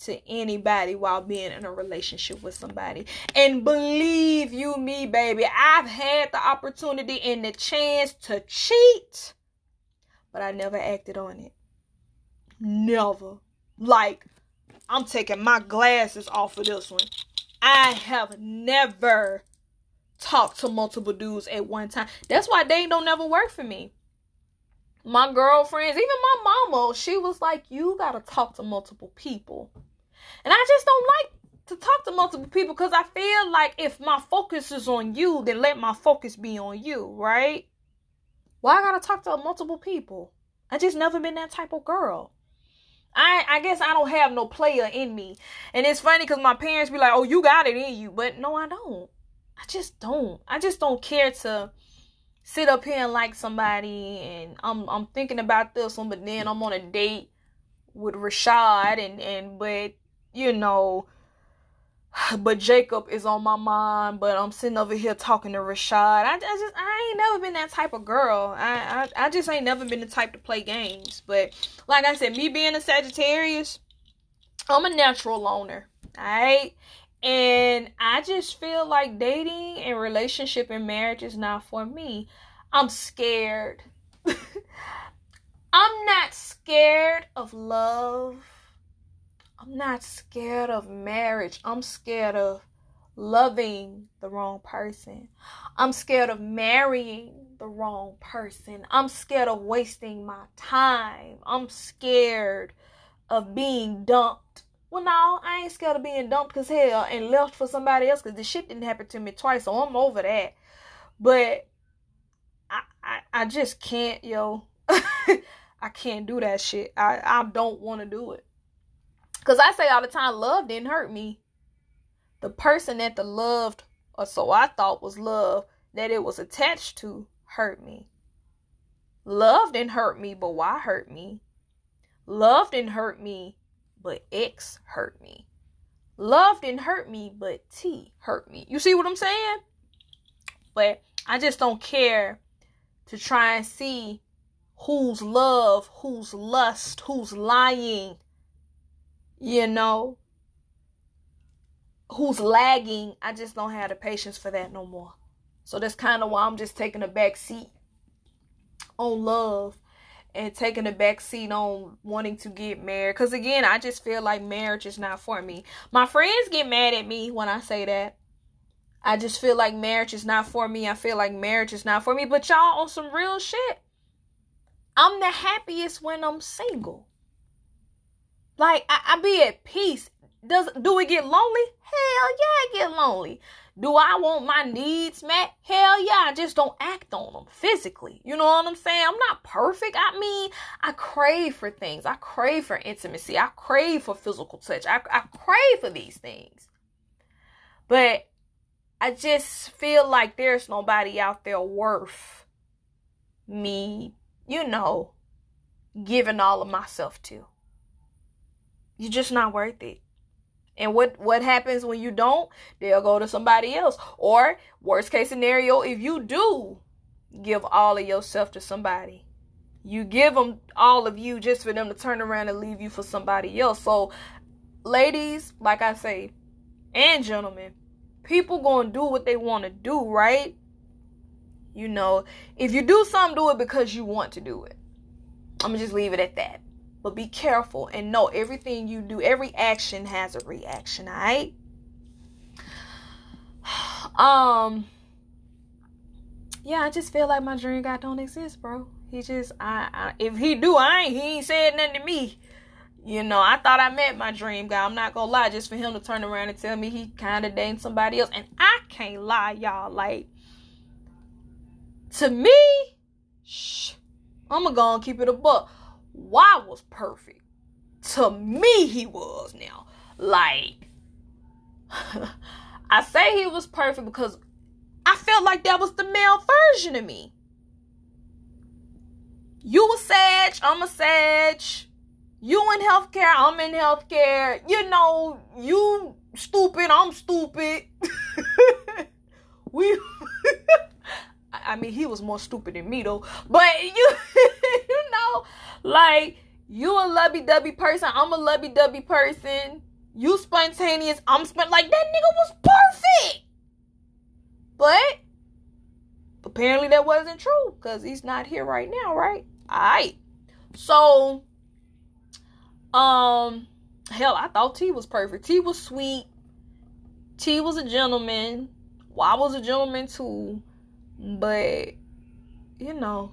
to anybody while being in a relationship with somebody. And believe you me, baby, I've had the opportunity and the chance to cheat, but I never acted on it. Never. Like, I'm taking my glasses off of this one. I have never talked to multiple dudes at one time. That's why they don't never work for me my girlfriends, even my mama, she was like, You gotta talk to multiple people. And I just don't like to talk to multiple people because I feel like if my focus is on you, then let my focus be on you, right? Why I gotta talk to multiple people? I just never been that type of girl. I I guess I don't have no player in me. And it's funny because my parents be like, Oh, you got it in you. But no, I don't. I just don't. I just don't care to sit up here and like somebody and I'm I'm thinking about this one, but then I'm on a date with Rashad and and but you know but Jacob is on my mind, but I'm sitting over here talking to Rashad. I, I just I ain't never been that type of girl. I, I I just ain't never been the type to play games. But like I said, me being a Sagittarius, I'm a natural loner. Alright? And I just feel like dating and relationship and marriage is not for me. I'm scared. I'm not scared of love. I'm not scared of marriage. I'm scared of loving the wrong person. I'm scared of marrying the wrong person. I'm scared of wasting my time. I'm scared of being dumped well, no, I ain't scared of being dumped because hell and left for somebody else because the shit didn't happen to me twice, so I'm over that. But I, I, I just can't, yo. I can't do that shit. I, I don't want to do it. Because I say all the time, love didn't hurt me. The person that the loved, or so I thought was love, that it was attached to, hurt me. Love didn't hurt me, but Y hurt me? Love didn't hurt me, but X hurt me. Love didn't hurt me, but T hurt me. You see what I'm saying? But I just don't care to try and see who's love, who's lust, who's lying, you know, who's lagging. I just don't have the patience for that no more. So that's kind of why I'm just taking a back seat on love and taking a back seat on wanting to get married. Because again, I just feel like marriage is not for me. My friends get mad at me when I say that. I just feel like marriage is not for me. I feel like marriage is not for me. But y'all on some real shit. I'm the happiest when I'm single. Like I, I be at peace. Does do it get lonely? Hell yeah, it get lonely. Do I want my needs met? Hell yeah, I just don't act on them physically. You know what I'm saying? I'm not perfect. I mean, I crave for things. I crave for intimacy. I crave for physical touch. I, I crave for these things. But I just feel like there's nobody out there worth me, you know, giving all of myself to. You're just not worth it. And what what happens when you don't? They'll go to somebody else. Or worst case scenario, if you do give all of yourself to somebody, you give them all of you just for them to turn around and leave you for somebody else. So, ladies, like I say, and gentlemen, people going to do what they want to do, right? You know, if you do something, do it because you want to do it. I'm going to just leave it at that. But be careful and know everything you do, every action has a reaction, all right? Um Yeah, I just feel like my dream guy don't exist, bro. He just I, I if he do, I ain't he ain't said nothing to me. You know, I thought I met my dream guy. I'm not gonna lie, just for him to turn around and tell me he kinda dating somebody else. And I can't lie, y'all. Like to me, shh, I'm gonna go and keep it a buck. Y was perfect. To me, he was now. Like, I say he was perfect because I felt like that was the male version of me. You a sage, I'm a sage. You in healthcare, I'm in healthcare. You know, you stupid, I'm stupid. we I mean he was more stupid than me though. But you you know, like you a lovey dovey person, I'm a lovey dovey person. You spontaneous, I'm spent like that nigga was perfect. But apparently that wasn't true because he's not here right now, right? Alright. So um hell, I thought T was perfect. T was sweet. T was a gentleman. Well, I was a gentleman too. But you know,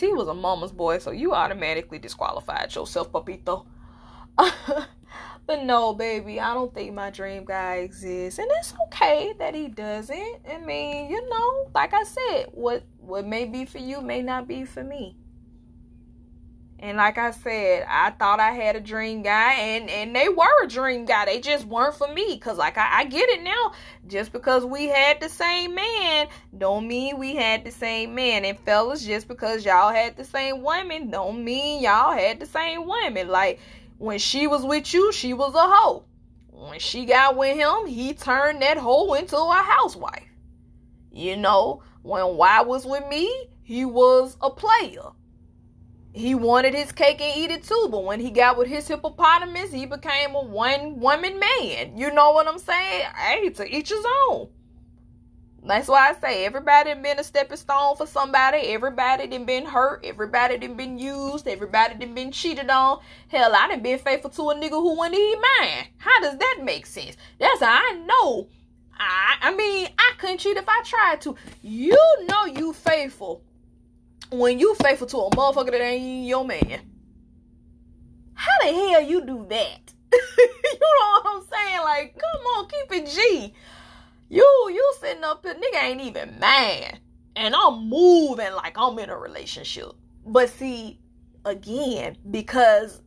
T was a mama's boy, so you automatically disqualified yourself, Papito. but no, baby, I don't think my dream guy exists. And it's okay that he doesn't. I mean, you know, like I said, what what may be for you may not be for me. And like I said, I thought I had a dream guy, and and they were a dream guy. They just weren't for me. Cause like I, I get it now. Just because we had the same man, don't mean we had the same man. And fellas, just because y'all had the same women, don't mean y'all had the same women. Like when she was with you, she was a hoe. When she got with him, he turned that hoe into a housewife. You know, when Y was with me, he was a player he wanted his cake and eat it too. But when he got with his hippopotamus, he became a one woman man. You know what I'm saying? Hey, to each his own. That's why I say everybody been a stepping stone for somebody. Everybody done been hurt. Everybody done been used. Everybody done been cheated on. Hell, I done been faithful to a nigga who wasn't even mine. How does that make sense? That's how I know. I I mean, I couldn't cheat if I tried to. You know you faithful when you faithful to a motherfucker that ain't your man. How the hell you do that? you know what I'm saying? Like, come on, keep it G. You you sitting up here, nigga ain't even mad. And I'm moving like I'm in a relationship. But see, again, because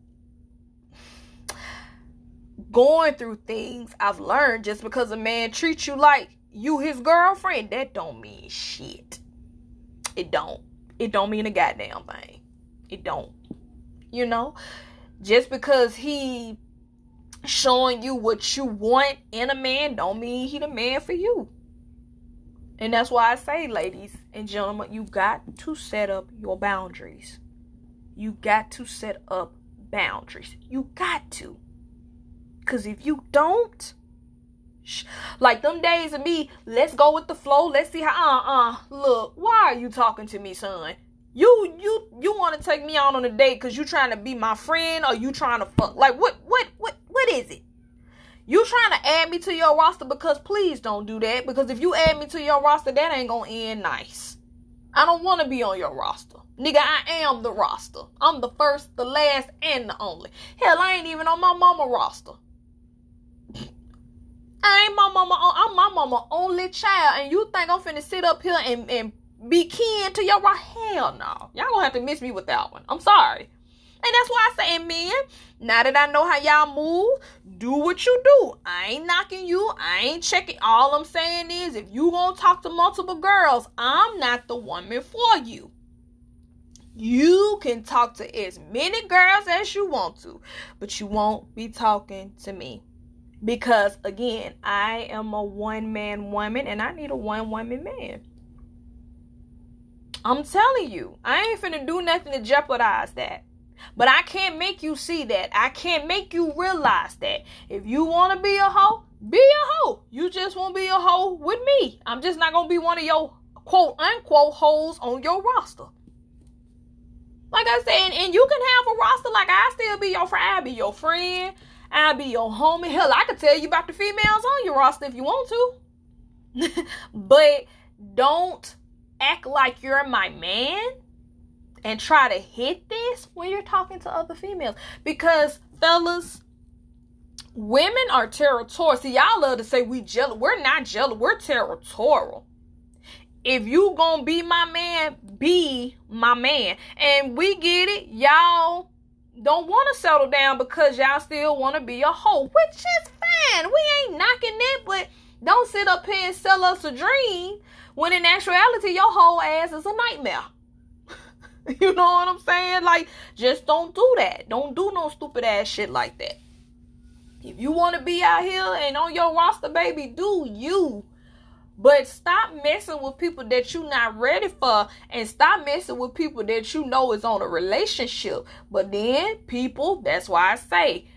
going through things I've learned just because a man treats you like you his girlfriend, that don't mean shit. It don't it don't mean a goddamn thing. It don't. You know? Just because he showing you what you want in a man don't mean he the man for you. And that's why I say, ladies and gentlemen, you got to set up your boundaries. You got to set up boundaries. You got to. Because if you don't, like them days of me, let's go with the flow. Let's see how. Uh uh. Look, why are you talking to me, son? You you you want to take me out on a date because you trying to be my friend or you trying to fuck? Like what what what what is it? You trying to add me to your roster because please don't do that because if you add me to your roster, that ain't gonna end nice. I don't want to be on your roster. Nigga, I am the roster. I'm the first, the last, and the only. Hell, I ain't even on my mama roster. I ain't my mama. I'm my mama only child, and you think I'm finna sit up here and, and be kin to your right? Hell no. Y'all gonna have to miss me with that one. I'm sorry. And that's why I say, men, now that I know how y'all move, do what you do. I ain't knocking you. I ain't checking. All I'm saying is, if you gonna talk to multiple girls, I'm not the woman for you. You can talk to as many girls as you want to, but you won't be talking to me because again i am a one man woman and i need a one woman man. I'm telling you i ain't finna do nothing to jeopardize that. But i can't make you see that. I can't make you realize that. If you want to be a hoe be a hoe. You just won't be a hoe with me. I'm just not gonna be one of your quote unquote hoes on your roster. Like I said, and, and you can have a roster like I still be your friend, I be your friend. I'll be your homie. Hell, I could tell you about the females on your roster if you want to. but don't act like you're my man and try to hit this when you're talking to other females. Because, fellas, women are territorial. See, y'all love to say we jealous. We're not jealous. We're territorial. If you gonna be my man, be my man. And we get it. Y'all don't want to settle down because y'all still want to be a hoe, which is fine. We ain't knocking it, but don't sit up here and sell us a dream When in actuality, your whole ass is a nightmare. you know what I'm saying? Like, just don't do that. Don't do no stupid ass shit like that. If you want to be out here and on your roster, baby, do you. But stop messing with people that you're not ready for and stop messing with people that you know is on a relationship. But then, people, that's why I say,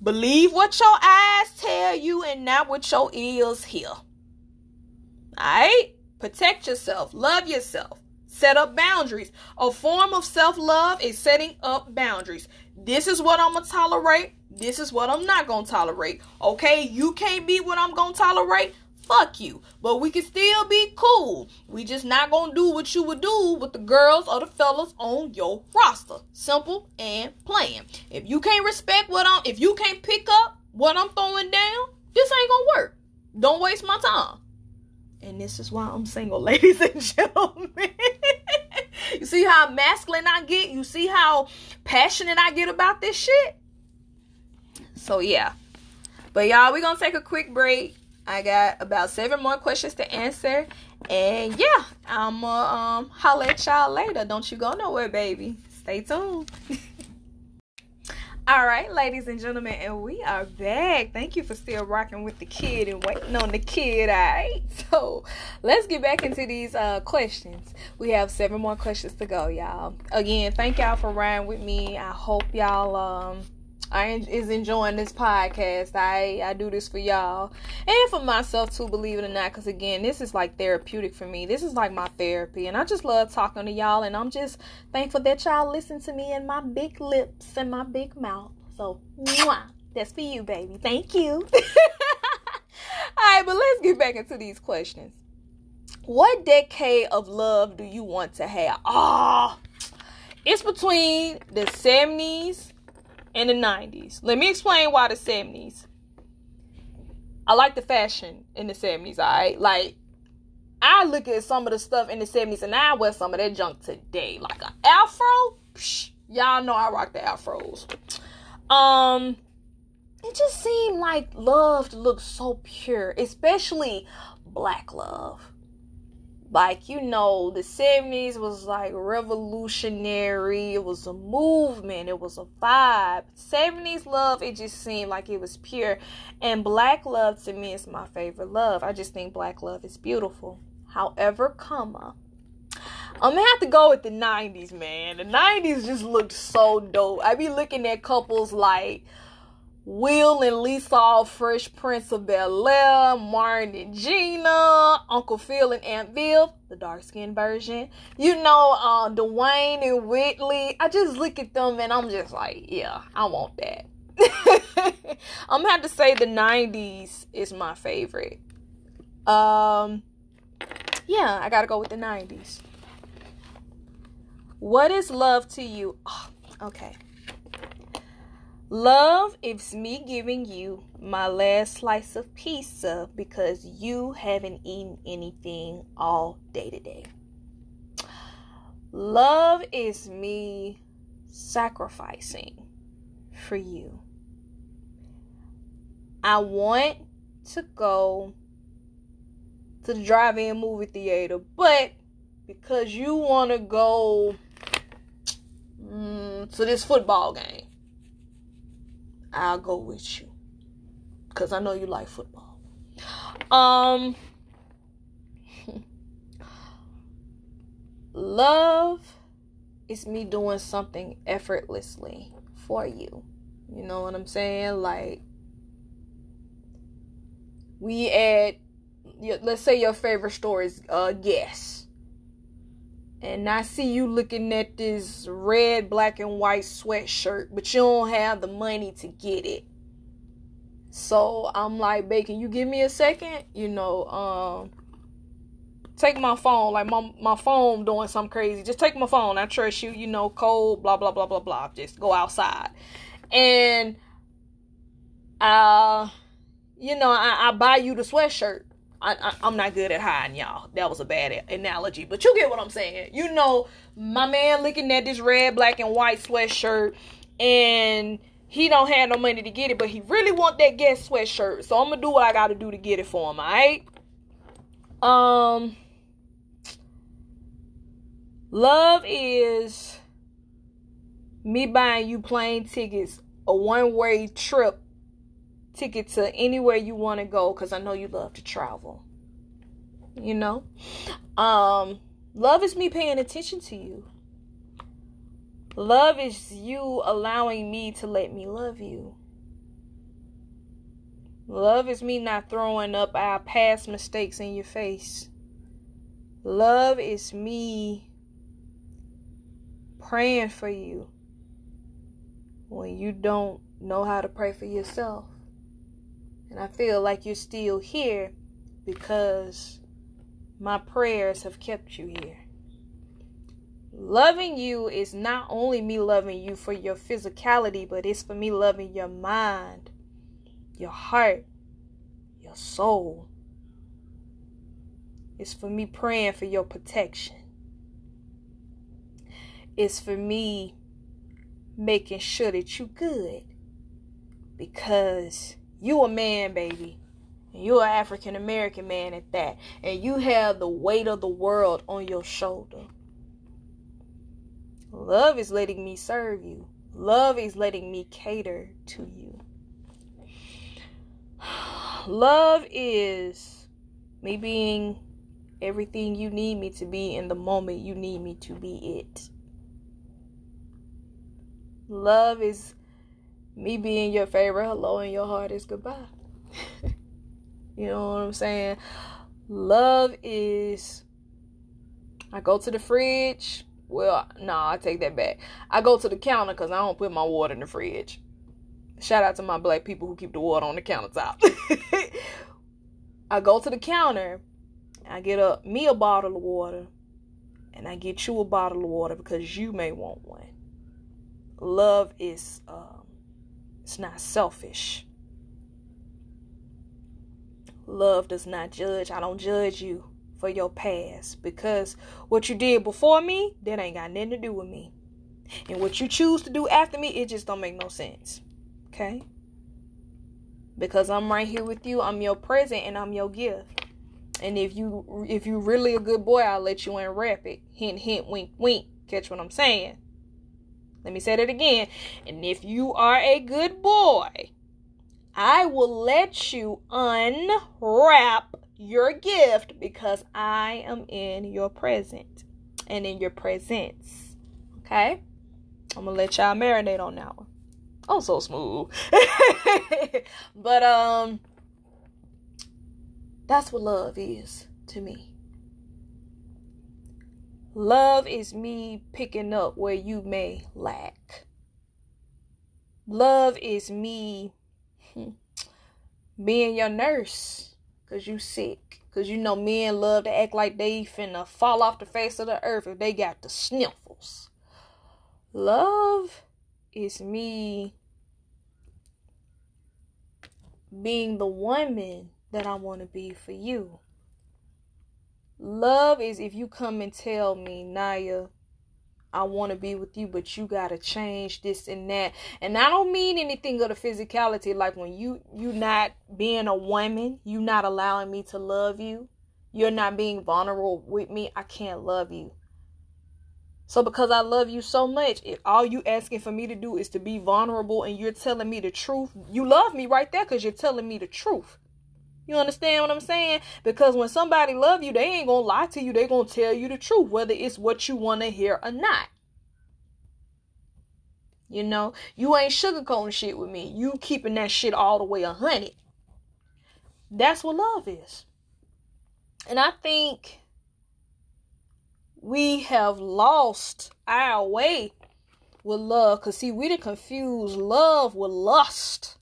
believe what your eyes tell you and not what your ears hear. Alright? Protect yourself, love yourself, set up boundaries. A form of self love is setting up boundaries. This is what I'm gonna tolerate. This is what I'm not gonna tolerate. Okay, you can't be what I'm gonna tolerate fuck you. But we can still be cool. We just not gonna do what you would do with the girls or the fellas on your roster. Simple and plain. If you can't respect what I'm, if you can't pick up what I'm throwing down, this ain't gonna work. Don't waste my time. And this is why I'm single, ladies and gentlemen. you see how masculine I get? You see how passionate I get about this shit? So yeah. But y'all, we gonna take a quick break. I got about seven more questions to answer. And yeah, I'm gonna um, holler at y'all later. Don't you go nowhere, baby. Stay tuned. All right, ladies and gentlemen, and we are back. Thank you for still rocking with the kid and waiting on the kid. All right, so let's get back into these uh, questions. We have seven more questions to go, y'all. Again, thank y'all for riding with me. I hope y'all um I is enjoying this podcast. I I do this for y'all and for myself too. Believe it or not, because again, this is like therapeutic for me. This is like my therapy, and I just love talking to y'all. And I'm just thankful that y'all listen to me and my big lips and my big mouth. So, mwah, that's for you, baby. Thank you. All right, but let's get back into these questions. What decade of love do you want to have? Ah, oh, it's between the 70s in the 90s. Let me explain why the 70s. I like the fashion in the 70s, alright? Like, I look at some of the stuff in the 70s and I wear some of that junk today. Like an afro, psh, y'all know I rock the afros. Um, it just seemed like love looked so pure, especially black love like you know the 70s was like revolutionary. It was a movement. It was a vibe. 70s love it just seemed like it was pure. And black love to me is my favorite love. I just think black love is beautiful. However comma I'm gonna have to go with the 90s, man. The 90s just looked so dope. I be looking at couples like Will and Lisa, Fresh Prince of Bel Air, Martin and Gina, Uncle Phil and Aunt Viv, the dark skinned version. You know, uh, Dwayne and Whitley. I just look at them and I'm just like, yeah, I want that. I'm gonna have to say the 90s is my favorite. Um, yeah, I gotta go with the 90s. What is love to you? Oh, okay. Love is me giving you my last slice of pizza because you haven't eaten anything all day today. Love is me sacrificing for you. I want to go to the drive-in movie theater, but because you want to go mm, to this football game, I'll go with you. Cause I know you like football. Um love is me doing something effortlessly for you. You know what I'm saying? Like we add let's say your favorite store is uh Guess and I see you looking at this red, black, and white sweatshirt, but you don't have the money to get it. So I'm like, babe, can you give me a second? You know, um, take my phone. Like my my phone doing something crazy. Just take my phone. I trust you. You know, cold. Blah blah blah blah blah. Just go outside, and uh, you know, I, I buy you the sweatshirt. I, am not good at hiding, y'all. That was a bad analogy, but you get what I'm saying. You know, my man looking at this red, black, and white sweatshirt, and he don't have no money to get it, but he really want that Guess sweatshirt. So I'm gonna do what I gotta do to get it for him. All right. Um, love is me buying you plane tickets, a one way trip ticket to anywhere you want to go because I know you love to travel. You know? Um, love is me paying attention to you. Love is you allowing me to let me love you. Love is me not throwing up our past mistakes in your face. Love is me praying for you when you don't know how to pray for yourself. And I feel like you're still here because my prayers have kept you here. Loving you is not only me loving you for your physicality, but it's for me loving your mind, your heart, your soul. It's for me praying for your protection. It's for me making sure that you're good. Because you a man, baby. And you're an African American man at that. And you have the weight of the world on your shoulder. Love is letting me serve you. Love is letting me cater to you. Love is me being everything you need me to be in the moment you need me to be it. Love is me being your favorite hello and your heart is goodbye. you know what I'm saying? Love is I go to the fridge, well, no, nah, I take that back. I go to the counter because I don't put my water in the fridge. Shout out to my black people who keep the water on the countertop. I go to the counter, I get a me a bottle of water, and I get you a bottle of water because you may want one. Love is um, it's not selfish. Love does not judge. I don't judge you for your past because what you did before me, that ain't got nothing to do with me. And what you choose to do after me, it just don't make no sense. Okay? Because I'm right here with you. I'm your present and I'm your gift. And if you if you really a good boy, I'll let you unwrap it. Hint hint wink wink. Catch what I'm saying? Let me say that again. And if you are a good boy, I will let you unwrap your gift because I am in your present and in your presence. Okay? I'm gonna let y'all marinate on that one. Oh, so smooth. but um that's what love is to me. Love is me picking up where you may lack. Love is me hmm, being your nurse Cause you sick. Cause you know men love to act like they finna fall off the face of the earth if they got the sniffles. Love is me being the woman that I want to be for you. Love is if you come and tell me, Naya, I want to be with you, but you got to change this and that. And I don't mean anything of the physicality like when you you not being a woman, you not allowing me to love you. You're not being vulnerable with me. I can't love you. So because I love you so much, if all you asking for me to do is to be vulnerable and you're telling me the truth, you love me right there cuz you're telling me the truth. You understand what I'm saying? Because when somebody love you, they ain't gonna lie to you. They gonna tell you the truth, whether it's what you want to hear or not. You know, you ain't sugarcoating shit with me. You keeping that shit all the way a hundred. That's what love is. And I think we have lost our way with love. Cause see, we didn't confuse love with lust.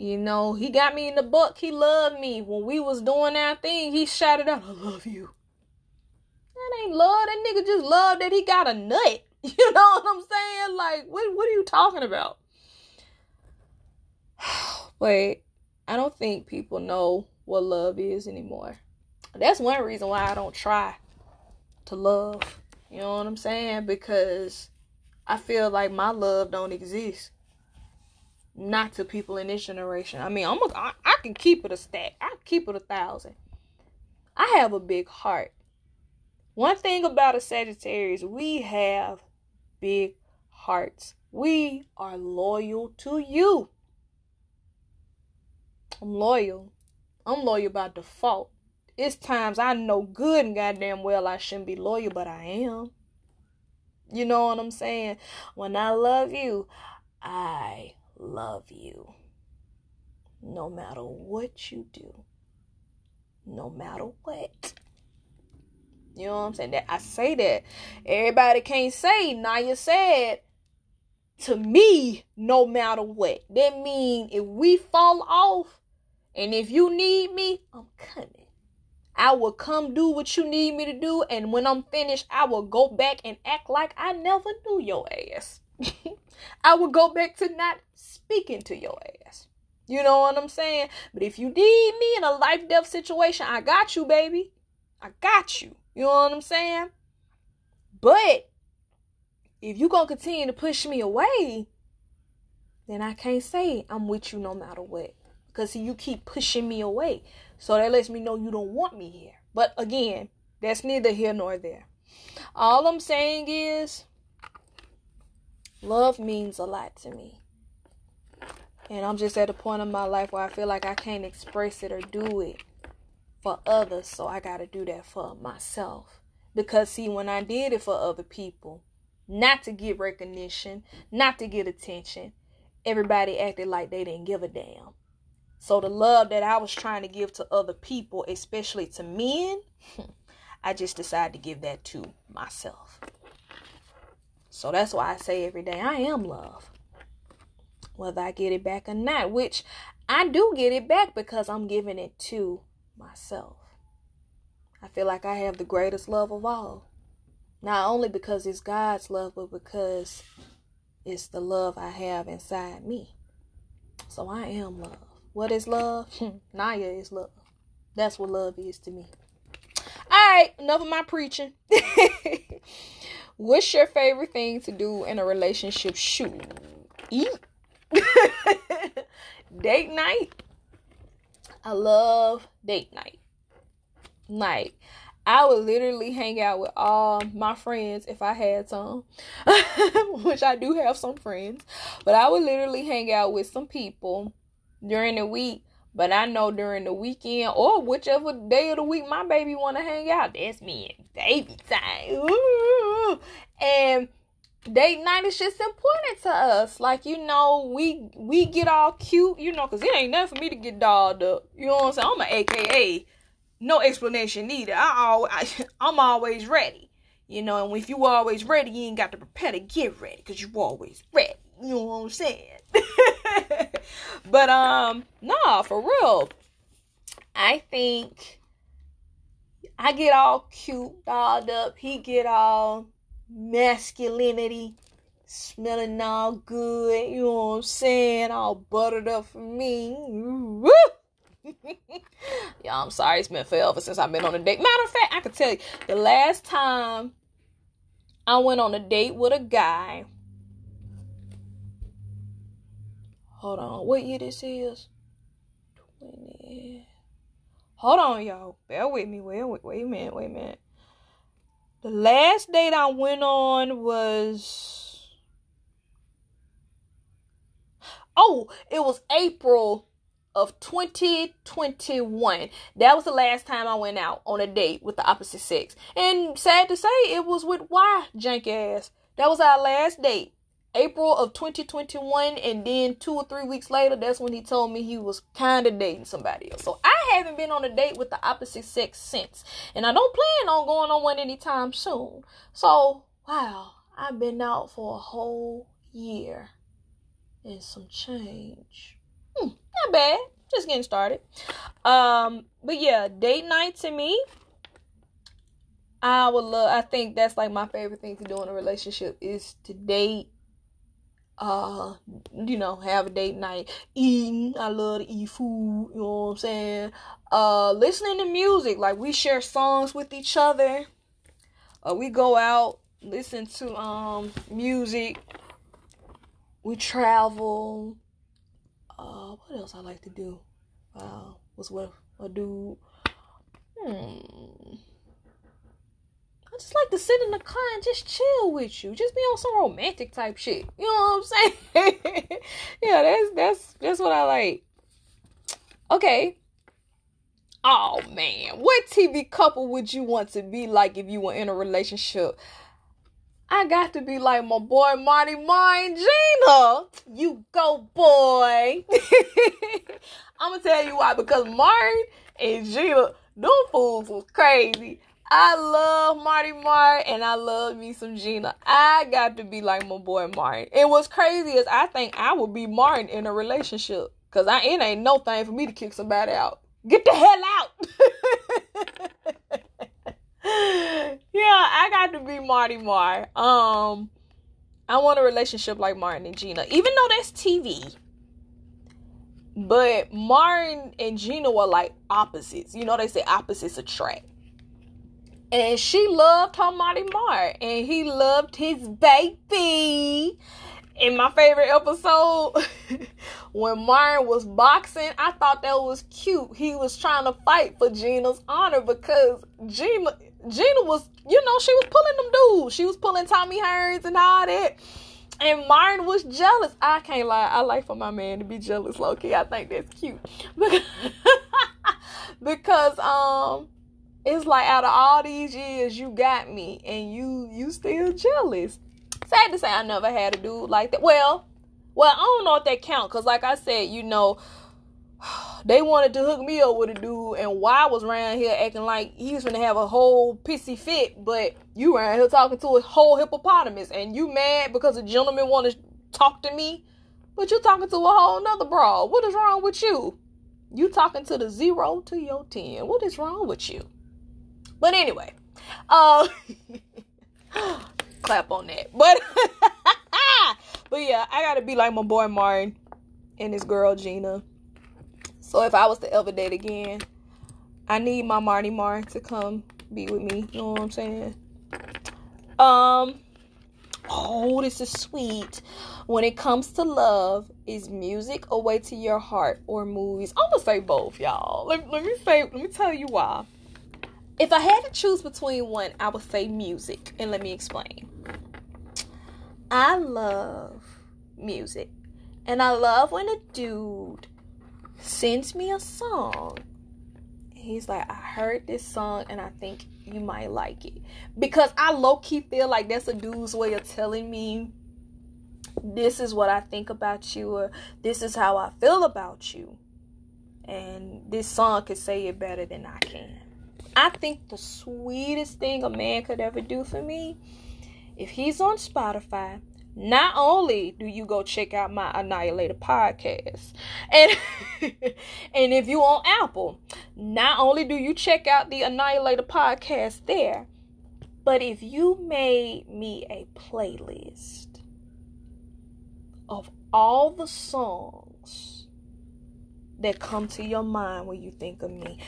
You know, he got me in the book. He loved me. When we was doing our thing, he shouted out, I love you. That ain't love. That nigga just love that he got a nut. You know what I'm saying? Like, what what are you talking about? Wait, I don't think people know what love is anymore. That's one reason why I don't try to love. You know what I'm saying? Because I feel like my love don't exist not to people in this generation. I mean, I'm a, I, I can keep it a stack. I keep it a thousand. I have a big heart. One thing about a Sagittarius, we have big hearts. We are loyal to you. I'm loyal. I'm loyal by default. It's times I know good and goddamn well I shouldn't be loyal, but I am. You know what I'm saying? When I love you, I love you. No matter what you do. No matter what. You know what I'm saying? That I say that. Everybody can't say Naya said to me no matter what. That mean if we fall off and if you need me, I'm coming. I will come do what you need me to do, and when I'm finished, I will go back and act like I never knew your ass. I will go back to not speaking to your ass. You know what I'm saying? But if you need me in a life death situation, I got you, baby. I got you. You know what I'm saying? But if you gonna continue to push me away, then I can't say I'm with you no matter what. Because you keep pushing me away. So that lets me know you don't want me here. But again, that's neither here nor there. All I'm saying is love means a lot to me. And I'm just at a point in my life where I feel like I can't express it or do it for others. So I got to do that for myself. Because, see, when I did it for other people, not to get recognition, not to get attention, everybody acted like they didn't give a damn. So the love that I was trying to give to other people, especially to men, I just decided to give that to myself. So that's why I say every day I am love. Whether I get it back or not, which I do get it back because I'm giving it to myself. I feel like I have the greatest love of all. Not only because it's God's love, but because it's the love I have inside me. So I am love. What is love? Naya is love. That's what love is to me. All right, enough of my preaching. What's your favorite thing to do in a relationship? Shoot, eat. date night. I love date night. Like, I would literally hang out with all my friends if I had some, which I do have some friends, but I would literally hang out with some people during the week. But I know during the weekend or whichever day of the week my baby want to hang out, that's me and baby time. Ooh. And date night is just important to us. Like you know, we we get all cute, you know, cause it ain't nothing for me to get dolled up. You know what I'm saying? I'm an AKA, no explanation needed. I always, I, I'm always ready. You know, and if you always ready, you ain't got to prepare to get ready, cause you always ready. You know what I'm saying? but um, nah, for real. I think I get all cute, dolled up. He get all masculinity, smelling all good. You know what I'm saying? All buttered up for me. Yeah, I'm sorry. It's been forever since I've been on a date. Matter of fact, I can tell you the last time I went on a date with a guy Hold on. What year this is? 20. Hold on, y'all. Bear with me. Wait, wait, wait a minute. Wait a minute. The last date I went on was. Oh, it was April of 2021. That was the last time I went out on a date with the opposite sex. And sad to say, it was with Y jank ass. That was our last date. April of 2021, and then two or three weeks later, that's when he told me he was kind of dating somebody else. So I haven't been on a date with the opposite sex since, and I don't plan on going on one anytime soon. So wow, I've been out for a whole year and some change. Hmm, not bad. Just getting started. Um, but yeah, date night to me. I would love. I think that's like my favorite thing to do in a relationship is to date uh, you know, have a date night, eating. I love to eat food, you know what I'm saying? Uh, listening to music, like we share songs with each other. Uh, we go out, listen to um music. We travel. Uh, what else I like to do? Wow, what's what a dude. Hmm. Just like to sit in the car and just chill with you. Just be on some romantic type shit. You know what I'm saying? yeah, that's that's that's what I like. Okay. Oh man, what TV couple would you want to be like if you were in a relationship? I got to be like my boy Marty Martin Gina. You go, boy. I'm gonna tell you why because Martin and Gina, them fools was crazy. I love Marty Martin and I love me some Gina. I got to be like my boy Martin. And what's crazy is I think I would be Martin in a relationship. Cause I it ain't no thing for me to kick somebody out. Get the hell out. yeah, I got to be Marty Mar. Um I want a relationship like Martin and Gina. Even though that's TV. But Martin and Gina were like opposites. You know they say opposites attract. And she loved her Marty Mar. And he loved his baby in my favorite episode when Martin was boxing, I thought that was cute. He was trying to fight for Gina's honor because Gina Gina was, you know, she was pulling them dudes. She was pulling Tommy Hearns and all that. And Martin was jealous. I can't lie. I like for my man to be jealous, low key. I think that's cute. because um it's like out of all these years you got me and you you still jealous. Sad to say, I never had a dude like that. Well, well, I don't know if that count because, like I said, you know, they wanted to hook me up with a dude, and Y was around here acting like he was gonna have a whole pissy fit, but you around here talking to a whole hippopotamus, and you mad because a gentleman want to talk to me, but you talking to a whole nother broad. What is wrong with you? You talking to the zero to your ten. What is wrong with you? But anyway, uh, clap on that. But but yeah, I gotta be like my boy Martin and his girl Gina. So if I was to ever date again, I need my Marty Martin to come be with me. You know what I'm saying? Um Oh, this is sweet. When it comes to love, is music a way to your heart or movies? I'm gonna say both, y'all. Let, let me say, let me tell you why. If I had to choose between one, I would say music, and let me explain. I love music. And I love when a dude sends me a song. He's like, I heard this song and I think you might like it. Because I low key feel like that's a dude's way of telling me this is what I think about you or this is how I feel about you. And this song could say it better than I can. I think the sweetest thing a man could ever do for me if he's on Spotify, not only do you go check out my Annihilator podcast, and and if you on Apple, not only do you check out the Annihilator podcast there, but if you made me a playlist of all the songs that come to your mind when you think of me,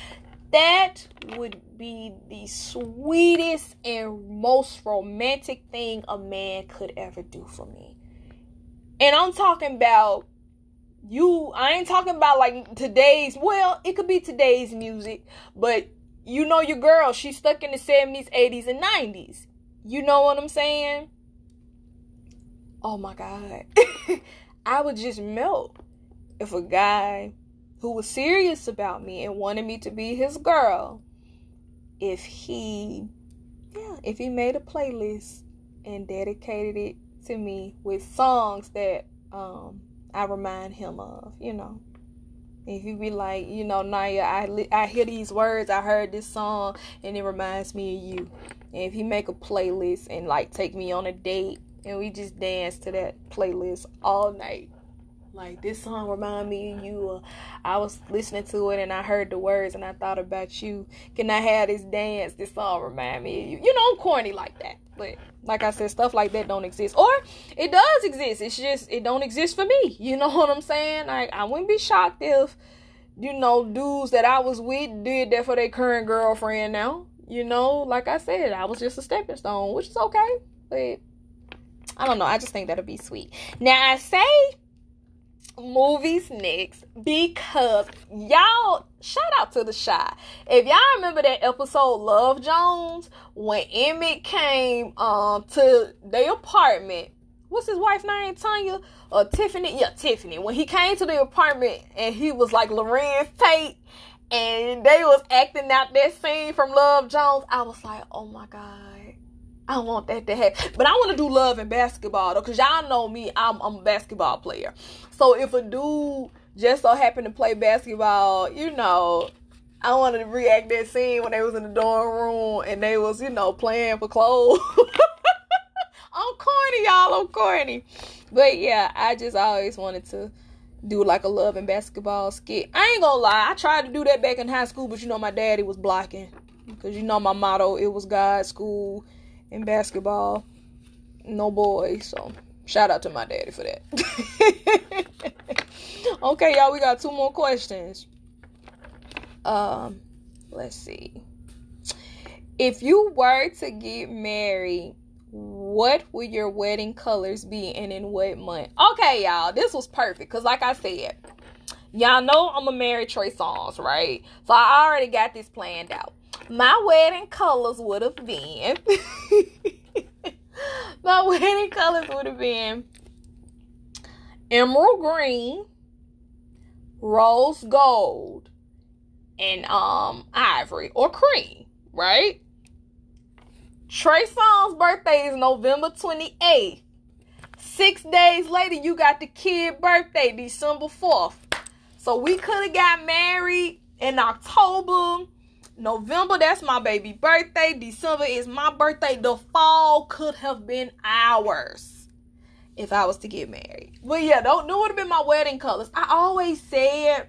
that would be the sweetest and most romantic thing a man could ever do for me. And I'm talking about you, I ain't talking about like today's, well, it could be today's music, but you know your girl, she's stuck in the 70s, 80s, and 90s. You know what I'm saying? Oh my God. I would just melt if a guy who was serious about me and wanted me to be his girl if he yeah if he made a playlist and dedicated it to me with songs that um I remind him of you know. If he be like you know Naya I I hear these words I heard this song and it reminds me of you. And if he make a playlist and like take me on a date and we just dance to that playlist all night like this song remind me of you. Uh, I was listening to it and I heard the words and I thought about you. Can I have this dance? This song remind me of you. You know, I'm corny like that. But like I said, stuff like that don't exist. Or it does exist. It's just it don't exist for me. You know what I'm saying? Like I wouldn't be shocked if, you know, dudes that I was with did that for their current girlfriend now. You know, like I said, I was just a stepping stone, which is okay. But I don't know. I just think that'll be sweet. Now I say movies next because y'all shout out to the Chi. If y'all remember that episode Love Jones when Emmett came um to their apartment, what's his wife's name? Tanya or Tiffany? Yeah, Tiffany. When he came to the apartment and he was like Larenz Tate and they was acting out that scene from Love Jones, I was like, oh my god. I want that to happen. But I want to do love and basketball though, because y'all know me, I'm, I'm a basketball player. So if a dude just so happened to play basketball, you know, I wanted to react that scene when they was in the dorm room and they was, you know, playing for clothes. I'm corny, y'all. I'm corny. But yeah, I just always wanted to do like a love and basketball skit. I ain't gonna lie, I tried to do that back in high school, but you know my daddy was blocking. Because you know my motto, it was God, school, and basketball. No boys. So shout out to my daddy for that. okay, y'all, we got two more questions. Um, let's see. If you were to get married, what would your wedding colors be and in what month? Okay, y'all, this was perfect because, like I said, y'all know I'm a married Trey Songz, right? So I already got this planned out. My wedding colors would have been my wedding colors would have been emerald green, rose gold, and um ivory or cream, right? Trey Songz' birthday is November 28th. Six days later, you got the kid birthday, December 4th. So we could have got married in October. November, that's my baby birthday. December is my birthday. The fall could have been ours if I was to get married. But yeah, don't know what would have been my wedding colors. I always said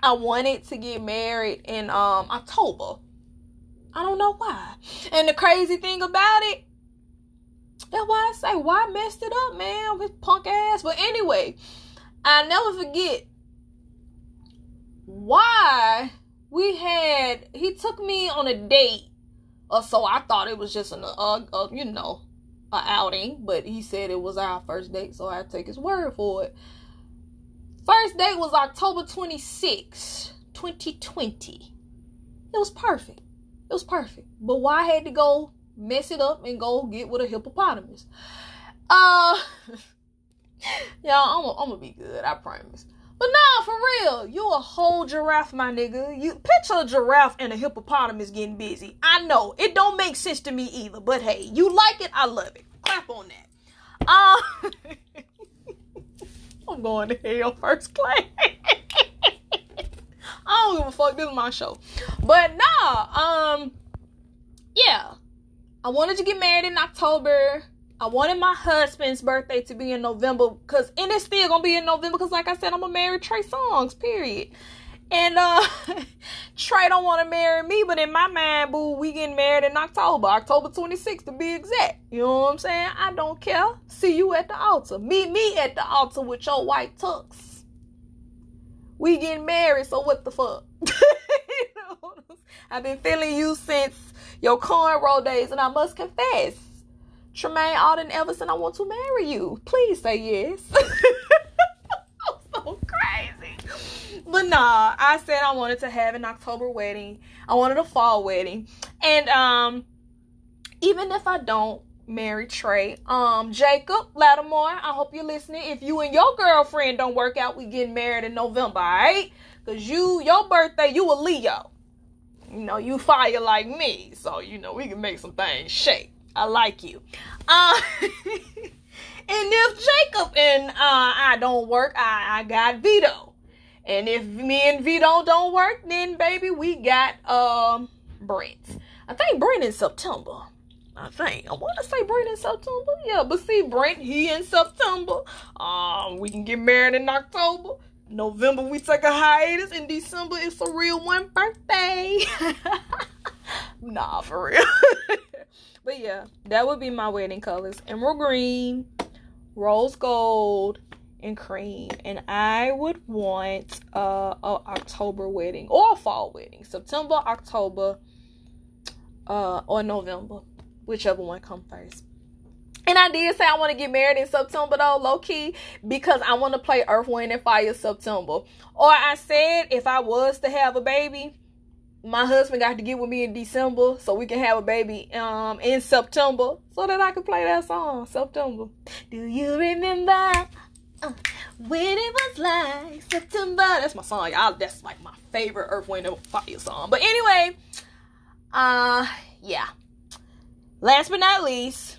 I wanted to get married in um October. I don't know why. And the crazy thing about it, that's Y I say why messed it up, man, with punk ass. But anyway, I never forget why we had he took me on a date or so I thought it was just an uh, uh you know a outing, but he said it was our first date, so I take his word for it. First date was October 26, 2020. It was perfect. It was perfect. But Y I had to go mess it up and go get with a hippopotamus? Uh, y'all, I'm gonna be good. I promise. But nah, for real, you a whole giraffe, my nigga. You picture a giraffe and a hippopotamus getting busy. I know it don't make sense to me either, but hey, you like it, I love it. Clap on that. Uh, I'm going to hell first class. I don't give a fuck. This is my show. But nah, um, yeah. I wanted to get married in October. I wanted my husband's birthday to be in November because and it's still gonna be in November because like I said, I'm a marry Trey Songz, period. And uh Trey don't want to marry me, but in my mind, boo, we getting married in October, October 26th to be exact. You know what I'm saying? I don't care. See you at the altar. Meet me at the altar with your white tux. We getting married, so what the fuck? I've been feeling you since your cornrow days, and I must confess Tremaine Aldon Neverson, I want to marry you. Please say yes. So crazy. But nah, I said I wanted to have an October wedding. I wanted a fall wedding. And um even if I don't marry Trey, um Jacob Lattimore, I hope you're listening. If you and your girlfriend don't work out, we get married in November, alright? Cause you your birthday, you a Leo. You know, you fire like me. So, you know, we can make some things shake. I like you. Uh, and if Jacob and uh, I don't work, I, I got Vito. And if me and Vito don't work, then baby, we got um Brent. I think Brent in September. I think I want to say Brent in September. Yeah, but see, Brent he in September. Um, we can get married in October. November we take a hiatus. In December it's a real one birthday. nah, for real. But yeah, that would be my wedding colors. Emerald green, rose gold, and cream. And I would want uh, a October wedding or a fall wedding. September, October, uh, or November. Whichever one come first. And I did say I want to get married in September though, low key, because I want to play Earth, Wind, and Fire September. Or I said if I was to have a baby, my husband got to get with me in December so we can have a baby um in September so that I can play that song September. Do you remember uh, when it was like September? That's my song, y'all. That's like my favorite Earth, Wind, and Fire song. But anyway, uh, yeah. Last but not least,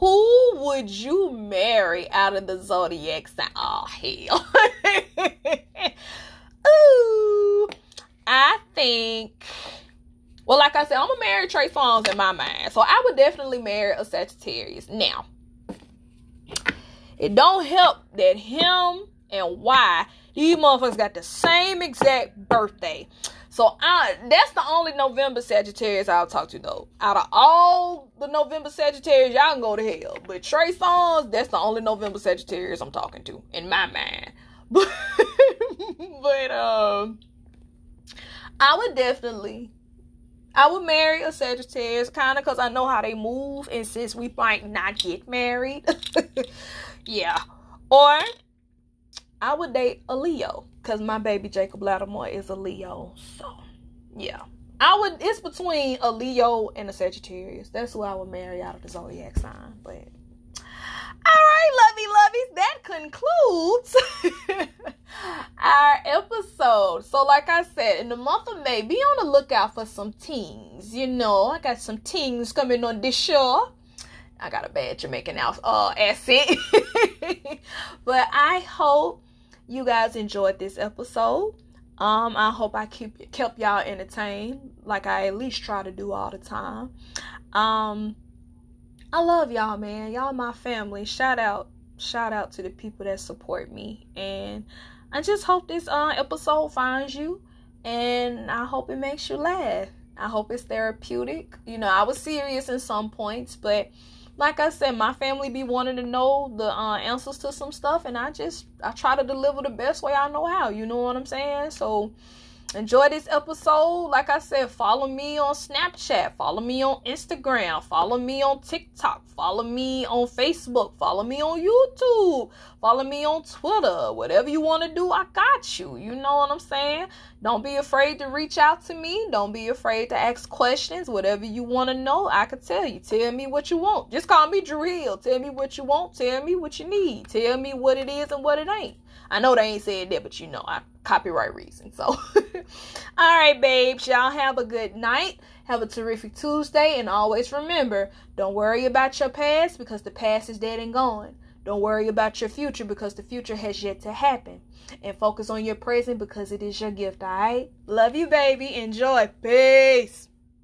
who would you marry out of the zodiac sign? Oh hell. Ooh. I think well, like I said, I'm gonna marry Trey Songz in my mind. So I would definitely marry a Sagittarius. Now, it don't help that him and Y these motherfuckers got the same exact birthday. So I that's the only November Sagittarius I'll talk to though. Out of all the November Sagittarius, y'all can go to hell. But Trey Songz, that's the only November Sagittarius I'm talking to in my mind. But but um I would definitely I would marry a Sagittarius kind of cuz I know how they move and since we might not get married. yeah. Or I would date a Leo because my baby Jacob Lattimore is a Leo. So, yeah. I would, it's between a Leo and a Sagittarius. That's who I would marry out of the zodiac sign. But, all right, lovey loveys, that concludes our episode. So, like I said, in the month of May, be on the lookout for some things. You know, I got some things coming on this show. I got a bad Jamaican uh, accent. but I hope you guys enjoyed this episode. Um, I hope I keep kept y'all entertained, like I at least try to do all the time. Um, I love y'all, man. Y'all my family. Shout out, shout out to the people that support me, and I just hope this uh, episode finds you, and I hope it makes you laugh. I hope it's therapeutic. You know, I was serious in some points, but like I said, my family be wanting to know the uh, answers to some stuff, and I just I try to deliver the best way I know how. You know what I'm saying? So enjoy this episode. Like I said, follow me on Snapchat, follow me on Instagram, follow me on TikTok, follow me on Facebook, follow me on YouTube, follow me on Twitter. Whatever you want to do, I got you. You know what I'm saying? Don't be afraid to reach out to me. Don't be afraid to ask questions. Whatever you want to know, I can tell you. Tell me what you want. Just call me Drill. Tell me what you want. Tell me what you need. Tell me what it is and what it ain't. I know they ain't said that, but you know, I copyright reason. So, all right, babes, y'all have a good night. Have a terrific Tuesday, and always remember, don't worry about your past because the past is dead and gone. Don't worry about your future because the future has yet to happen. And focus on your present because it is your gift, all right? Love you, baby. Enjoy. Peace.